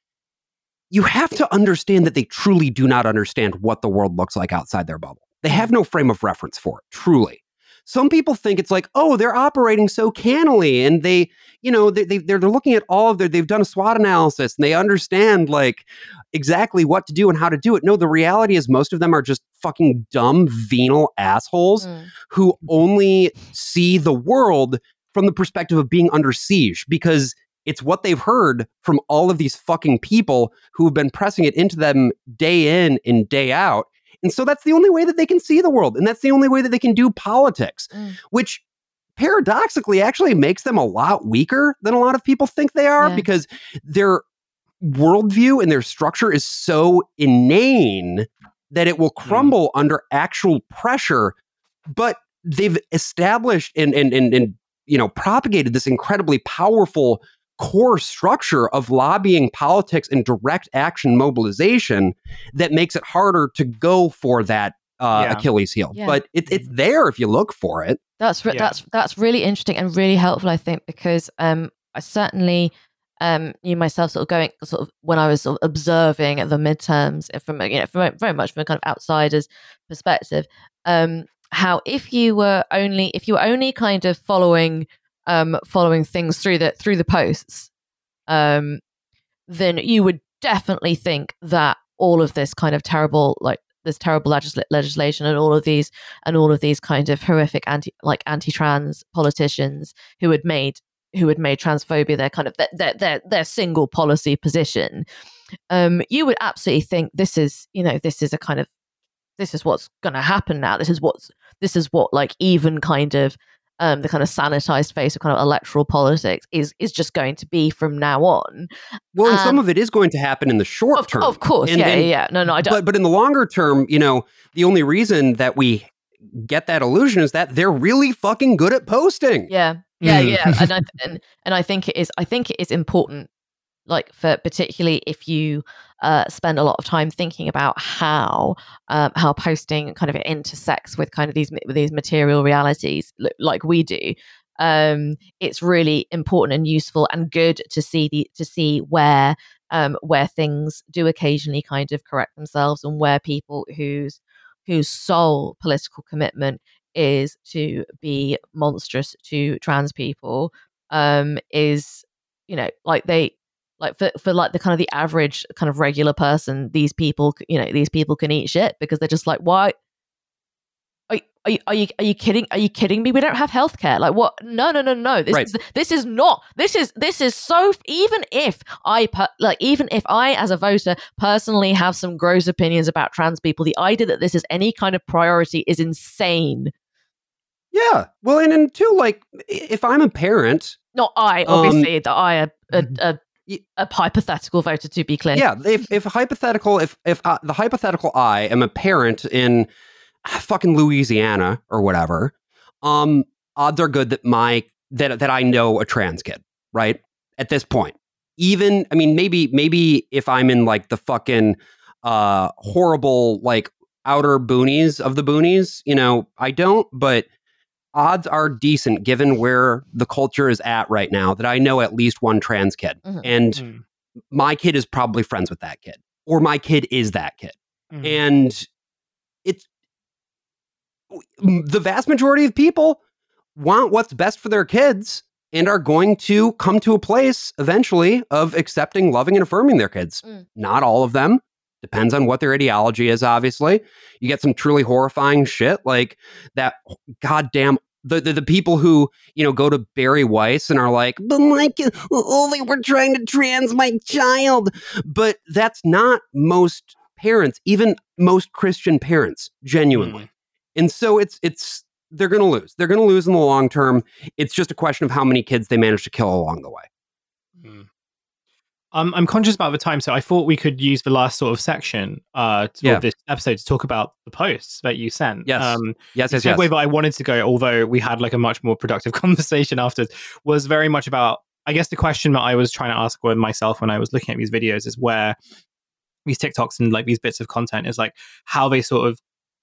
you have to understand that they truly do not understand what the world looks like outside their bubble. They have no frame of reference for it truly. Some people think it's like oh they're operating so cannily and they you know they, they, they're, they're looking at all of their they've done a swot analysis and they understand like exactly what to do and how to do it no the reality is most of them are just fucking dumb venal assholes Mm. who only see the world from the perspective of being under siege because it's what they've heard from all of these fucking people who have been pressing it into them day in and day out. And so that's the only way that they can see the world. And that's the only way that they can do politics, Mm. which paradoxically actually makes them a lot weaker than a lot of people think they are Yeah. because their worldview and their structure is so inane that it will crumble under actual pressure. But they've established and and and, and you know propagated this incredibly powerful core structure of lobbying politics and direct action mobilization that makes it harder to go for that uh, Yeah. Achilles heel. Yeah. But it, it's there if you look for it. That's re- Yeah. that's that's really interesting and really helpful, I think, because um, I certainly um, you myself sort of going sort of when I was sort of observing at the midterms from you know from very much from a kind of outsider's perspective, um, how if you were only if you were only kind of following um, following things through the through the posts, um, then you would definitely think that all of this kind of terrible like this terrible legisla- legislation and all of these and all of these kind of horrific anti like anti-trans politicians who had made who had made transphobia their kind of their their their, their single policy position um you would absolutely think this is you know this is a kind of this is what's going to happen now. This is what's this is what like even kind of um the kind of sanitized face of kind of electoral politics is is just going to be from now on. Well, and some Um, of it is going to happen in the short of, term. of course. And yeah then- yeah yeah. No no i don't but but in the longer term, you know, the only reason that we get that illusion is that they're really fucking good at posting. Yeah, yeah, Mm. yeah, and I and, and I think it is. I think it is important, like for particularly if you uh, spend a lot of time thinking about how um, how posting kind of intersects with kind of these with these material realities, like we do. Um, it's really important and useful and good to see the to see where um, where things do occasionally kind of correct themselves and where people whose whose sole political commitment is to be monstrous to trans people um is you know like they like for, for like the kind of the average kind of regular person these people you know these people can eat shit because they're just like why? Are, are, you, are you are you kidding are you kidding me? We don't have healthcare. Like what? No no no no. This Right. is this is not this is this is so even if i per, like even if i as a voter personally have some gross opinions about trans people the idea that this is any kind of priority is insane Yeah. Well, and and two, like if I'm a parent, not i Um, obviously that i a, a, a, Y- a hypothetical voter to be clear yeah, if if hypothetical, if if uh, the hypothetical I am a parent in fucking Louisiana or whatever, um, odds are good that my that that I know a trans kid, right? At this point. Even I mean maybe maybe if I'm in like the fucking uh horrible like outer boonies of the boonies, you know, I don't, but odds are decent given where the culture is at right now that I know at least one trans kid. Mhm. And Mm. my kid is probably friends with that kid or my kid is that kid. Mm. And it's the vast majority of people want what's best for their kids and are going to come to a place eventually of accepting, loving, and affirming their kids. Mm. Not all of them. Depends on what their ideology is, obviously. You get some truly horrifying shit like that goddamn the, the, the people who, you know, go to Bari Weiss and are like, but kid, oh, they were trying to trans my child. But that's not most parents, even most Christian parents, genuinely. And so it's it's they're going to lose. They're going to lose in the long term. It's just a question of how many kids they manage to kill along the way. Mm. Um, I'm conscious about the time, so I thought we could use the last sort of section uh, to, Yeah. of this episode to talk about the posts that you sent. Yes. Um, Yes, the yes, yes. segue that I wanted to go, although we had like a much more productive conversation after, was very much about. I guess the question that I was trying to ask with myself when I was looking at these videos is where these TikToks and like these bits of content is like how they sort of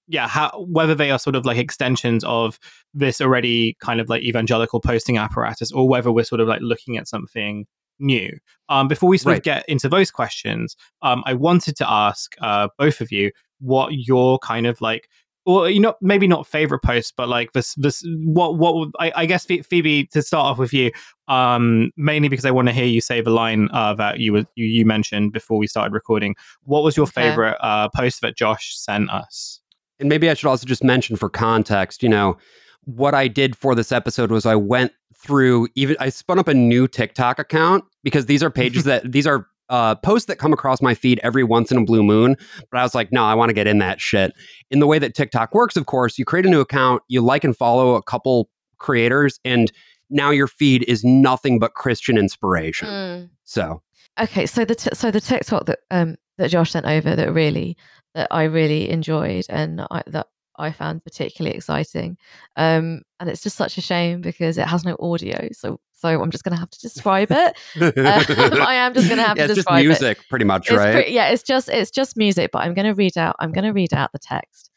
yeah how whether they are sort of like extensions of this already kind of like evangelical posting apparatus or whether we're sort of like looking at something new. Um before we sort of get into those questions um i wanted to ask uh both of you what your kind of like or you know maybe not favorite posts but like this this what what I, I guess phoebe to start off with you um mainly because i want to hear you say the line uh that you were you, you mentioned before we started recording. What was your Okay. favorite uh post that josh sent us? And maybe I should also just mention for context, you know, what I did for this episode was I went through even I spun up a new TikTok account because these are pages that these are uh, posts that come across my feed every once in a blue moon. But I was like, no, I want to get in that shit. In the way that TikTok works, of course, you create a new account, you like and follow a couple creators, and now your feed is nothing but Christian inspiration. Mm. So Okay, so the t- so the TikTok that um that Josh sent over that really that I really enjoyed and I, that I found particularly exciting, um, and it's just such a shame because it has no audio. So so I'm just gonna have to describe it. I am just gonna have yeah, to it's just describe it. music, pretty much, It's right? pre- yeah, it's just it's just music, but I'm gonna read out I'm gonna read out the text.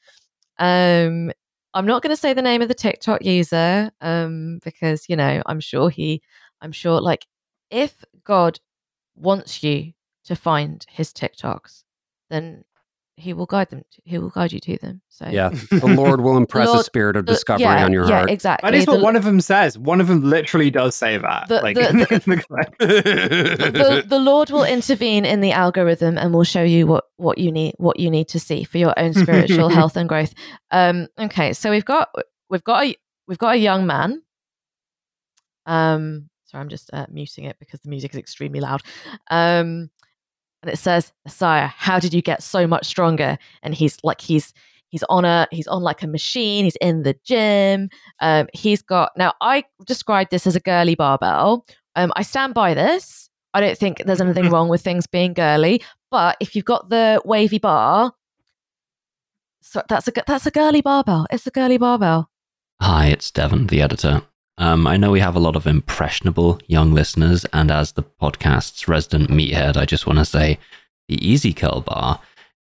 Um, I'm not gonna say the name of the TikTok user, um, because you know I'm sure he, I'm sure like if God wants you to find his TikToks, then he will guide them. he will guide you to them. So yeah, the Lord will impress a spirit of the- discovery yeah, on your yeah, heart. exactly. That is what The- one of them says. One of them literally does say that. The- like, the- in the- in the- the, the Lord will intervene in the algorithm and will show you what, what you need what you need to see for your own spiritual health and growth. Um, okay, so we've got we've got a we've got a young man. Um, sorry, I'm just uh, muting it because the music is extremely loud. Um, and it says, "Messiah, how did you get so much stronger?" And he's like he's he's on a he's on like a machine. He's in the gym. Um, he's got now. I described this as a girly barbell. Um, I stand by this. I don't think there's anything wrong with things being girly, but if you've got the wavy bar, so that's a that's a girly barbell. It's a girly barbell. Hi, it's Devon, the editor. Um, I know we have a lot of impressionable young listeners, and as the podcast's resident meathead, I just want to say the Easy Curl Bar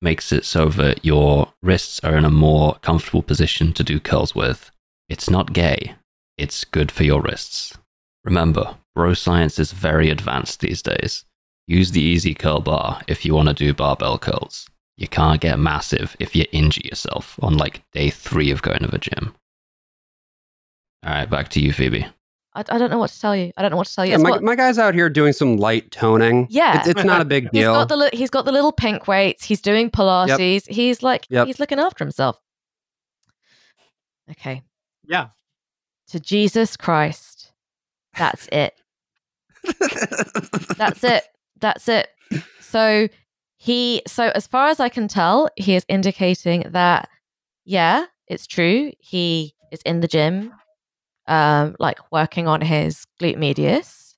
makes it so that your wrists are in a more comfortable position to do curls with. It's not gay, it's good for your wrists. Remember, bro science is very advanced these days. Use the Easy Curl Bar if you want to do barbell curls. You can't get massive if you injure yourself on like day three of going to the gym. All right, back to you, Phoebe. I, I don't know what to tell you. I don't know what to tell you. Yeah, my, what- my guy's out here doing some light toning. Yeah. It's, it's not a big he's deal. got the he's got the little pink weights. He's doing Pilates. He's like Yep. he's looking after himself. Okay, yeah. to Jesus Christ. That's it. That's it. That's it. So he so as far as I can tell, he is indicating that yeah, it's true. He is in the gym, um, like working on his glute medius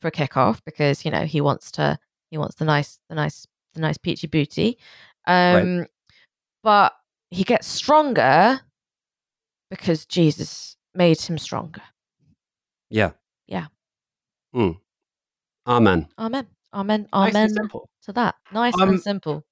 for a kickoff because you know he wants to he wants the nice the nice the nice peachy booty. Um but he gets stronger because Jesus made him stronger. Yeah. Yeah. Mm. Amen. Amen. Amen. Nice Amen simple. to that. Nice Um, and simple.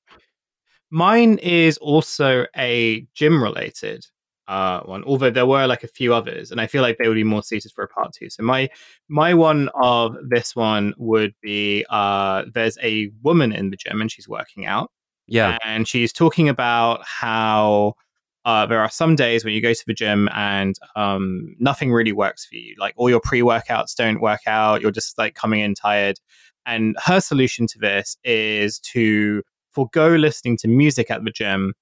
Mine is also a gym related uh, one, although there were like a few others, and I feel like they would be more suited for a part two. So my my one of this one would be uh, there's a woman in the gym and she's working out, Yeah. and she's talking about how uh, there are some days when you go to the gym and um, nothing really works for you. Like all your pre workouts don't work out. You're just like coming in tired. And her solution to this is to forego listening to music at the gym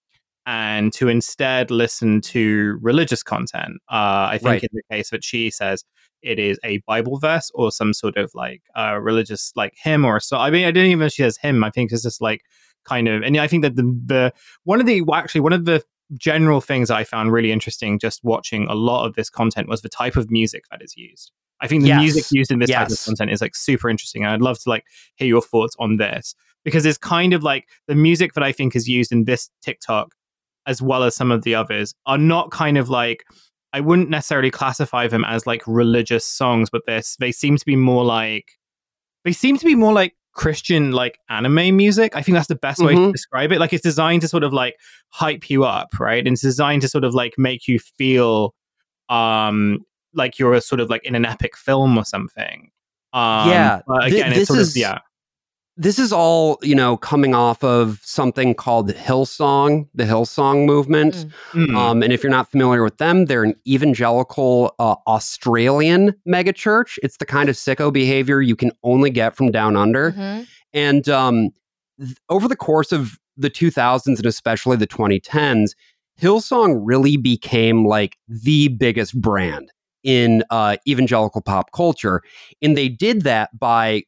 and to instead listen to religious content. Uh, I think Right. in the case that she says it is a Bible verse or some sort of like uh, religious like hymn or so. I mean, I didn't even know she says hymn. I think it's just like kind of, and I think that the the one of the well, actually one of the general things I found really interesting just watching a lot of this content was the type of music that is used. I think the Yes. music used in this type of content is like super interesting. And I'd love to like hear your thoughts on this because it's kind of like the music that I think is used in this TikTok as well as some of the others are not kind of like I wouldn't necessarily classify them as like religious songs, but this they seem to be more like they seem to be more like Christian like anime music. I think that's the best way to Mhm. describe it. Like it's designed to sort of like hype you up, right? And it's designed to sort of like make you feel um like you're a sort of like in an epic film or something. Um Yeah, again, it's this sort is- of yeah. This is all, you know, coming off of something called Hillsong, the Hillsong movement. Mm. Mm. Um, and if you're not familiar with them, they're an evangelical uh, Australian megachurch. It's the kind of sicko behavior you can only get from down under. Mhm. And um, th- over the course of the 2000s and especially the 2010s, Hillsong really became like the biggest brand in uh, evangelical pop culture. And they did that by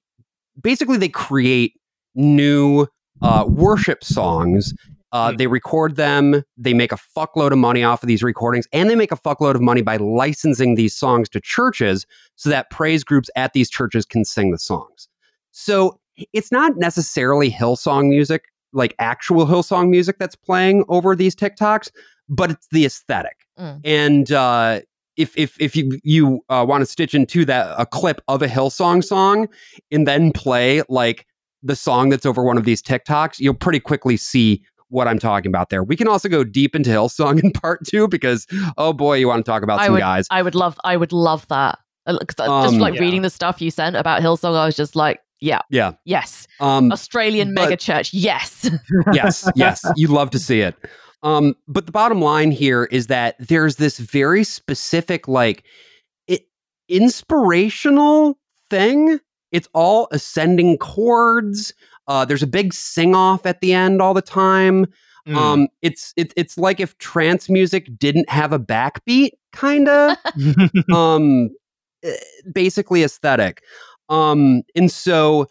basically they create new uh, worship songs. Uh, Hmm. They record them. They make a fuckload of money off of these recordings, and they make a fuckload of money by licensing these songs to churches so that praise groups at these churches can sing the songs. So it's not necessarily Hillsong music, like actual Hillsong music that's playing over these TikToks, but it's the aesthetic. Mm. And uh, if if if you you uh, want to stitch into that a clip of a Hillsong song and then play like the song that's over one of these TikToks, you'll pretty quickly see what I'm talking about there. We can also go deep into Hillsong in part two because oh boy, you want to talk about I some would, guys. I would love, I would love that. Uh, I- just Um, like Yeah. reading the stuff you sent about Hillsong, I was just like, yeah, Yeah. yes, Um, Australian but- mega church, yes. yes, yes, you'd love to see it. Um, but the bottom line here is that there's this very specific, like, it, inspirational thing. It's all ascending chords. Uh, there's a big sing off at the end all the time. Mm. Um, it's it, it's like if trance music didn't have a backbeat, kind of. um, eh, basically aesthetic. Um, and so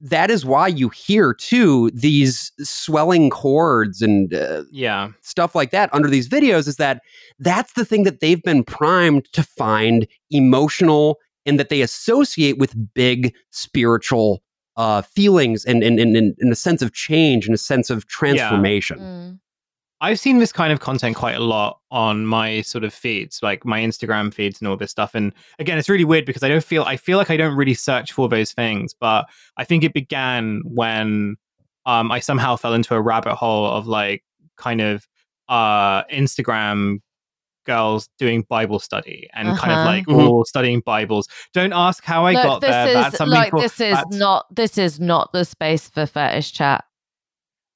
that is why you hear too these swelling chords and uh, yeah. stuff like that under these videos is that that's the thing that they've been primed to find emotional and that they associate with big spiritual uh, feelings and, and, and, and, and a sense of change and a sense of transformation. Mm. I've seen this kind of content quite a lot on my sort of feeds, like my Instagram feeds and all this stuff. And again, it's really weird because I don't feel I feel like I don't really search for those things, but I think it began when um, I somehow fell into a rabbit hole of like kind of uh, Instagram girls doing Bible study and kind of Uh-huh. like Mhm. all studying Bibles. Don't ask how I Look, got this there. is like for- this is not this is not the space for fetish chat.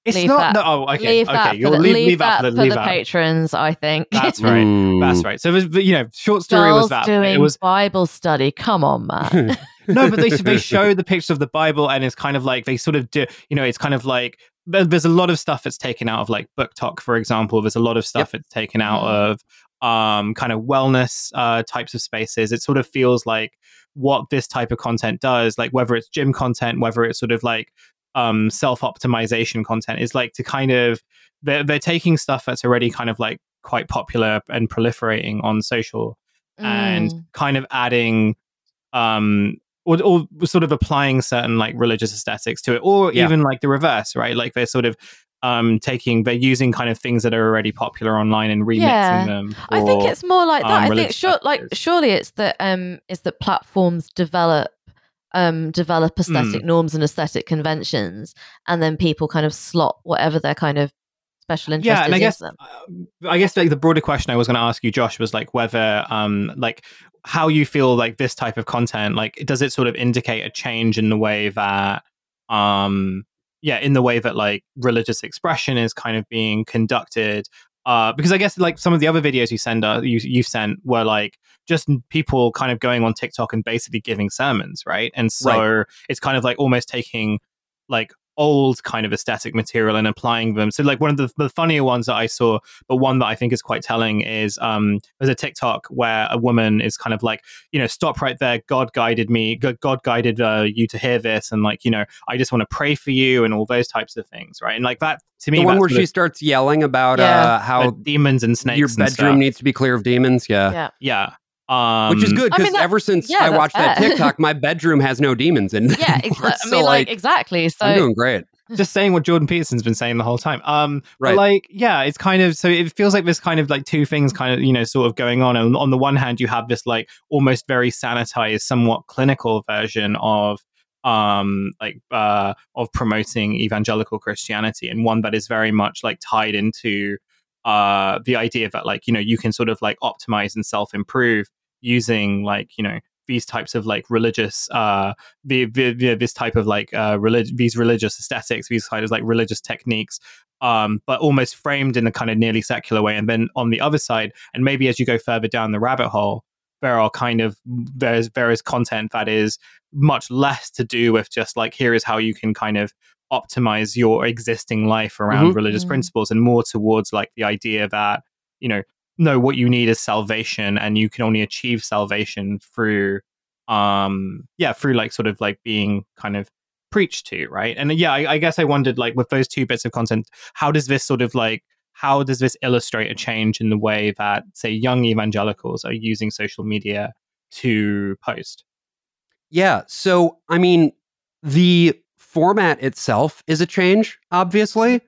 It's leave not. that- no, oh, okay. leave okay. that You'll the, leave, leave leave that that for the, leave the that. patrons. I think. That's right. Mm. That's right. So, it was, you know, short story Girls was that doing it was Bible study. Come on, man. no, but they they show the pictures of the Bible, and it's kind of like they sort of do. You know, it's kind of like there's a lot of stuff that's taken out of like BookTok, for example. There's a lot of stuff that's taken out Mhm. of um kind of wellness uh types of spaces. It sort of feels like what this type of content does, like whether it's gym content, whether it's sort of like um self optimization content, is like to kind of they're they're taking stuff that's already kind of like quite popular and proliferating on social and Mm. kind of adding um or, or sort of applying certain like religious aesthetics to it or Yeah. even like the reverse right like they're sort of um taking they're using kind of things that are already popular online and remixing Yeah. them. I think it's more like that. um, I think sure, like surely it's that um is that platforms develop um develop Hmm. aesthetic norms and aesthetic conventions, and then people kind of slot whatever their kind of special interest yeah, is and I guess them. uh, I guess like the broader question I was going to ask you, Josh, was like whether um like how you feel like this type of content like does it sort of indicate a change in the way that um yeah in the way that like religious expression is kind of being conducted uh because I guess like some of the other videos you send uh, you you sent were like just people kind of going on TikTok and basically giving sermons, right? And so it's kind of like almost taking like old kind of aesthetic material and applying them. So like one of the, the funnier ones that I saw, but one that I think is quite telling is um there's a TikTok where a woman is kind of like, you know, stop right there. God guided me. God, God guided uh, you to hear this, and like, you know, I just want to pray for you and all those types of things, right? And like that to me, the one where she of, starts yelling about Yeah. uh, how demons and snakes your and bedroom stuff. needs to be clear of demons. Yeah. yeah. yeah. Um, Which is good I because mean, ever since yeah, I that's watched that. TikTok, my bedroom has no demons in it. Yeah, anymore. exactly. I So, mean, like, exactly. I'm So doing great. just saying what Jordan Peterson's been saying the whole time. Um, Right. but like, yeah, it's kind of so it feels like there's kind of like two things kind of you know sort of going on. And on the one hand, you have this like almost very sanitized, somewhat clinical version of um like uh of promoting evangelical Christianity, and one that is very much like tied into uh the idea that like you know you can sort of like optimize and self improve using like you know these types of like religious uh the, the, the this type of like uh relig- these religious aesthetics these kind of like religious techniques um but almost framed in a kind of nearly secular way. And then on the other side and maybe as you go further down the rabbit hole there are kind of there's various content that is much less to do with just like here is how you can kind of optimize your existing life around Mhm. religious Mhm. principles and more towards like the idea that you know no what you need is salvation and you can only achieve salvation through um yeah through like sort of like being kind of preached to right and yeah I, I guess i wondered like with those two bits of content how does this sort of like how does this illustrate a change in the way that say young evangelicals are using social media to post Yeah. So, I mean, the format itself is a change, obviously.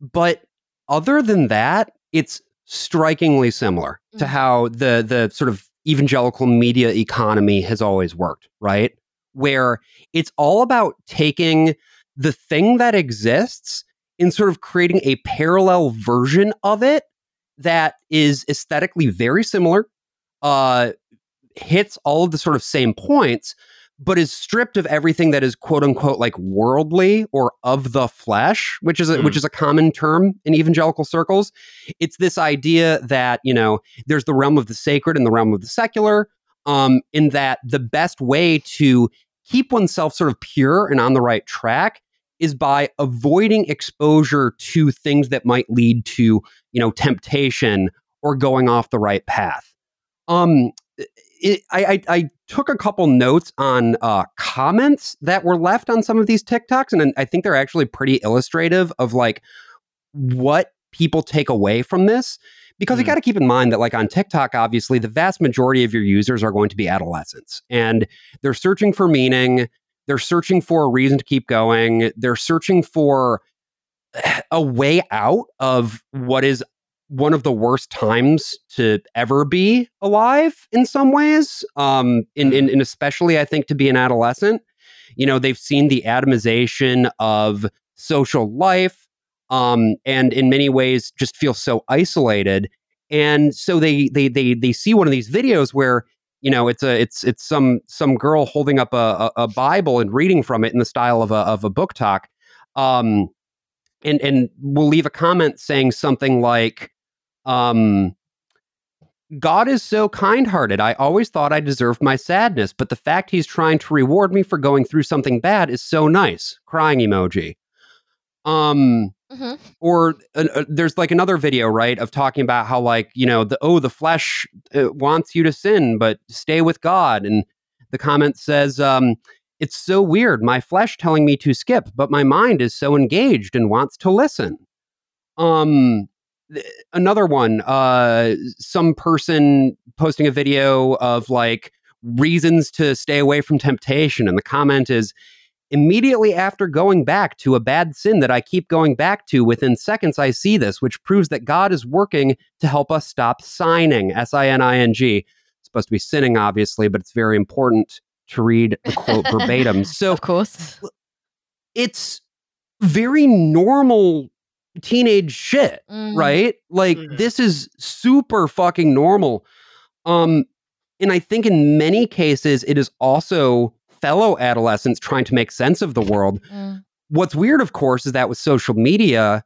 But other than that, it's strikingly similar to Mhm. how the the sort of evangelical media economy has always worked, right? Where it's all about taking the thing that exists and sort of creating a parallel version of it that is aesthetically very similar, uh, hits all of the sort of same points, but is stripped of everything that is quote unquote like worldly or of the flesh, which is a, Mm. which is a common term in evangelical circles. It's this idea that you know there's the realm of the sacred and the realm of the secular. Um, in that the best way to keep oneself sort of pure and on the right track is by avoiding exposure to things that might lead to you know temptation or going off the right path. Um, it, I, I I took a couple notes on uh, comments that were left on some of these TikToks, and I think they're actually pretty illustrative of like what people take away from this. Because you Mm. got to keep in mind that, like on TikTok, obviously the vast majority of your users are going to be adolescents, and they're searching for meaning. They're searching for a reason to keep going. They're searching for a way out of what is one of the worst times to ever be alive in some ways um in, in, in especially i think to be an adolescent. You know they've seen the atomization of social life um and in many ways just feel so isolated. And so they they they they see one of these videos where you know it's a it's it's some some girl holding up a, a, a bible and reading from it in the style of a of a BookTok. Um and and we'll leave a comment saying something like um God is so kind-hearted. I always thought I deserved my sadness, but the fact he's trying to reward me for going through something bad is so nice. Crying emoji. Um Mhm. or uh, uh, there's like another video right of talking about how like you know the oh the flesh uh, wants you to sin but stay with god and the comment says um it's so weird my flesh telling me to skip but my mind is so engaged and wants to listen um another one uh some person posting a video of like reasons to stay away from temptation and the comment is Immediately after going back to a bad sin that I keep going back to, within seconds I see this, which proves that God is working to help us stop signing. S I N I N G. it's Supposed to be sinning, obviously, but it's very important to read the quote verbatim. So of course. it's very normal teenage shit, Mm. right? Like Mhm. this is super fucking normal. Um and I think in many cases it is also fellow adolescents trying to make sense of the world. Mm. What's weird of course is that with social media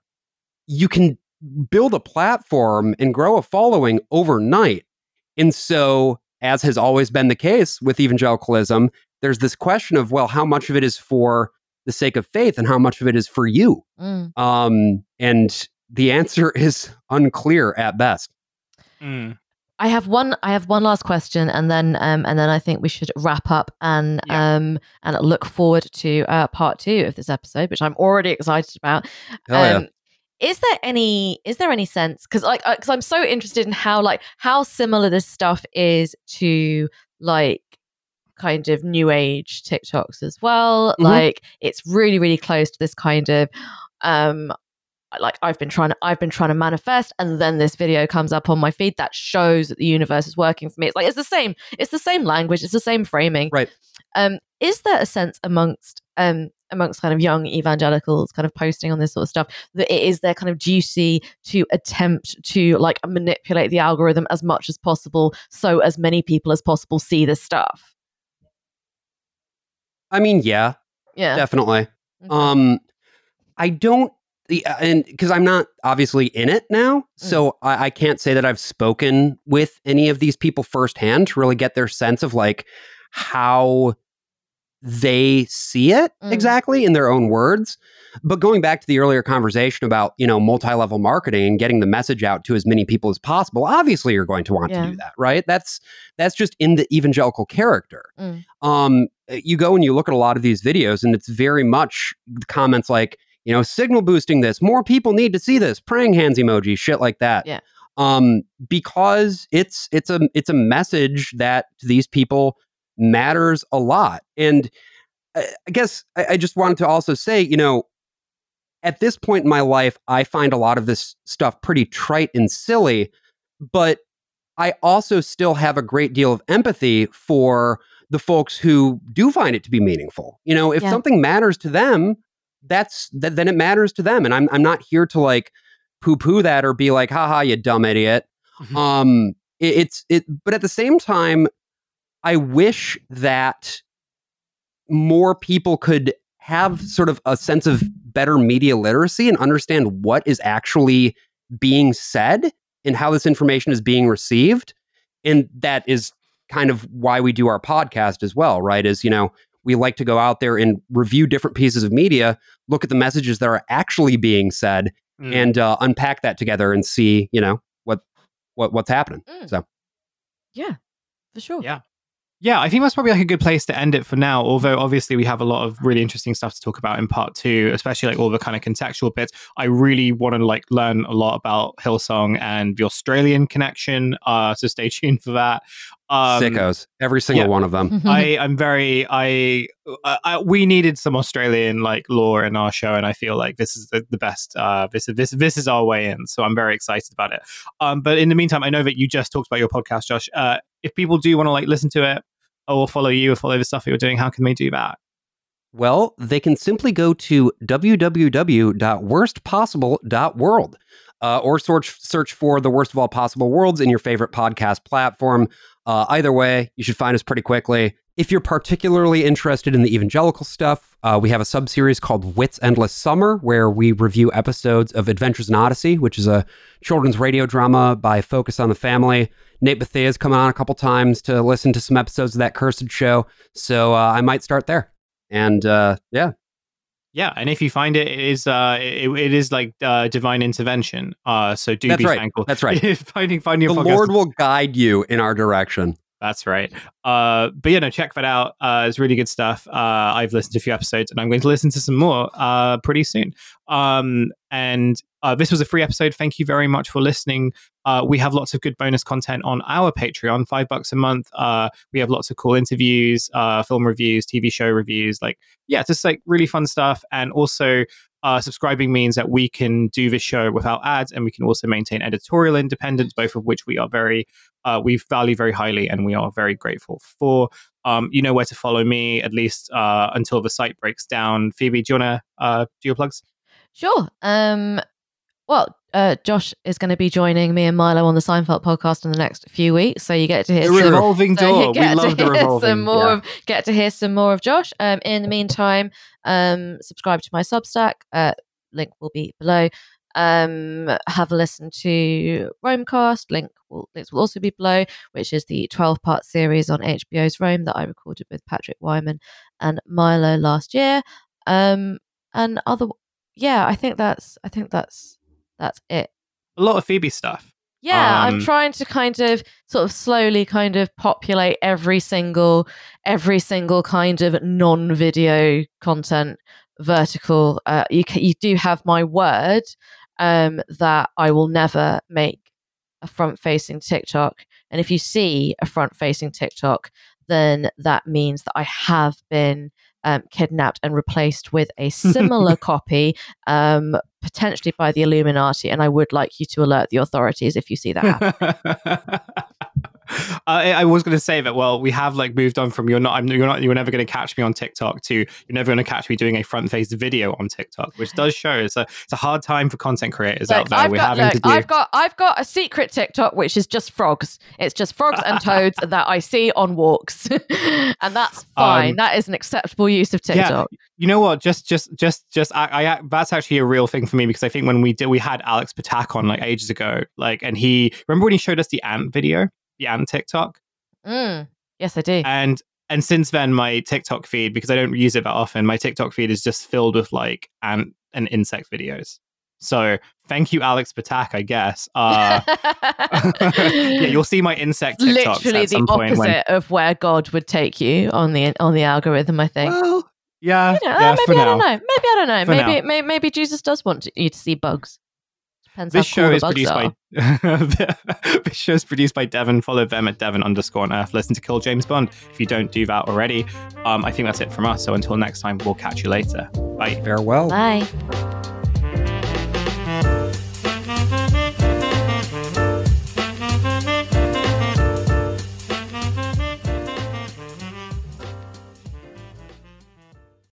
you can build a platform and grow a following overnight. And so as has always been the case with evangelicalism, there's this question of well how much of it is for the sake of faith and how much of it is for you Mm. um, and the answer is unclear at best. Mm. I have one. I have one last question, and then um, and then I think we should wrap up and Yeah. um and look forward to uh, part two of this episode, which I'm already excited about. Hell yeah. Um, is there any is there any sense because like because I'm so interested in how like how similar this stuff is to like kind of new age TikToks as well. Mhm. Like it's really really close to this kind of um like I've been trying to I've been trying to manifest and then this video comes up on my feed that shows that the universe is working for me. It's like it's the same it's the same language, it's the same framing. Right. Um is there a sense amongst um amongst kind of young evangelicals kind of posting on this sort of stuff that it is their kind of duty to attempt to like manipulate the algorithm as much as possible so as many people as possible see this stuff? I mean, yeah, Yeah. definitely. Okay. Um, I don't, uh, and because I'm not obviously in it now, so I, I can't say that I've spoken with any of these people firsthand to really get their sense of like how they see it Mm. exactly in their own words. But going back to the earlier conversation about, you know, multi-level marketing and getting the message out to as many people as possible, obviously you're going to want Yeah. to do that, right? That's that's just in the evangelical character. Mm. Um you go and you look at a lot of these videos and it's very much comments like, you know, signal boosting this, more people need to see this, praying hands emoji, shit like that. Yeah. Um because it's it's a it's a message that to these people matters a lot. And I, I guess I, I just wanted to also say, you know, at this point in my life, I find a lot of this stuff pretty trite and silly, but I also still have a great deal of empathy for the folks who do find it to be meaningful. You know, if Yeah. something matters to them, that's th- then it matters to them. And I'm I'm not here to like poo poo that or be like, haha, you dumb idiot. Mhm. Um, it, it's it, but at the same time, I wish that more people could have sort of a sense of better media literacy and understand what is actually being said and how this information is being received. And that is kind of why we do our podcast as well, right? Is, you know, we like to go out there and review different pieces of media, look at the messages that are actually being said, Mm. and uh, unpack that together and see, you know, what what what's happening. Mm. So Yeah, for sure. Yeah. Yeah, I think that's probably like a good place to end it for now. Although obviously we have a lot of really interesting stuff to talk about in part two, especially like all the kind of contextual bits. I really want to like learn a lot about Hillsong and the Australian connection. Uh, so stay tuned for that. Um, sickos, every single yeah. one of them. I, I'm very I, I, I we needed some Australian like lore in our show, and I feel like this is the, the best. Uh, this is this this is our way in, so I'm very excited about it. Um, but in the meantime, I know that you just talked about your podcast, Josh. Uh, if people do want to like listen to it or follow you or follow the stuff that you're doing, how can they do that? Well, they can simply go to www.worstpossible.world uh, or search search for the worst of all possible worlds in your favorite podcast platform. Uh, either way, you should find us pretty quickly. If you're particularly interested in the evangelical stuff, uh, we have a sub series called Whit's Endless Summer, where we review episodes of Adventures in Odyssey, which is a children's radio drama by Focus on the Family. Nate Bethea's come on a couple times to listen to some episodes of that cursed show, so uh, I might start there. And uh, yeah, Yeah, and if you find it, it is uh, it, it is like uh, divine intervention. Uh, so do That's be right. thankful. That's right. finding finding the Lord will guide you in our direction. That's right. Uh, but you know, check that out. Uh, it's really good stuff. Uh, I've listened to a few episodes, and I'm going to listen to some more uh, pretty soon. Um, and uh, this was a free episode. Thank you very much for listening. Uh, we have lots of good bonus content on our Patreon, five bucks a month. We have lots of cool interviews, film reviews, TV show reviews. Like, yeah, just like really fun stuff. And also, uh, subscribing means that we can do this show without ads, and we can also maintain editorial independence, both of which we are very, uh, we value very highly, and we are very grateful for. Um, you know where to follow me, at least uh, until the site breaks down. Phoebe, do you want to uh, do your plugs? Sure. Um, well, uh, Josh is going to be joining me and Milo on the Seinfeld podcast in the next few weeks, so you get to hear The some, revolving so door. We love the revolving. some more yeah. of, get to hear some more of Josh. Um, in the meantime, um, subscribe to my Substack. Uh, link will be below. Um, have a listen to Romecast. Link will, links will also be below, which is the 12 part series on HBO's Rome that I recorded with Patrick Wyman and Milo last year. Um, and other, yeah, I think that's I think that's that's it. a lot of Phoebe stuff. Yeah, I'm Um, trying to kind of sort of slowly kind of populate every single every single kind of non-video content vertical. Uh, you ca- you do have my word um, that I will never make a front-facing TikTok, and if you see a front-facing TikTok, then that means that I have been um, kidnapped and replaced with a similar copy, um, potentially by the Illuminati. And I would like you to alert the authorities if you see that happen. I, I was going to say that. Well, we have like moved on from you're not. I'm, you're not. You're never going to catch me on TikTok to you're never going to catch me doing a front faced video on TikTok, which does show it's a it's a hard time for content creators out there. I've We're got, having look, to do. I've got, I've got a secret TikTok which is just frogs. It's just frogs and toads that I see on walks, and that's fine. Um, that is an acceptable use of yeah, TikTok. you know what? Just, just, just, just. I, I, that's actually a real thing for me because I think when we did, we had Alex Patak on like ages ago, like, and he remember when he showed us the ant video, ant TikTok, Mm, yes, I do. and and since then my TikTok feed because I don't use it that often, my TikTok feed is just filled with like ant and insect videos. So thank you, Alex Patak. I guess. Uh, yeah, you'll see my insect TikToks literally at the some point opposite when. of where God would take you on the on the algorithm. I think. Well, yeah, You know, uh, yeah. maybe for I now. don't know. Maybe I don't know. For maybe, now. maybe maybe Jesus does want you to see bugs. Depends This show cool is produced are. by this show is produced by Devon. Follow them at Devon underscore on Earth. Listen to Kill James Bond if you don't do that already. Um, I think that's it from us. So until next time, we'll catch you later. Bye. Farewell. Bye.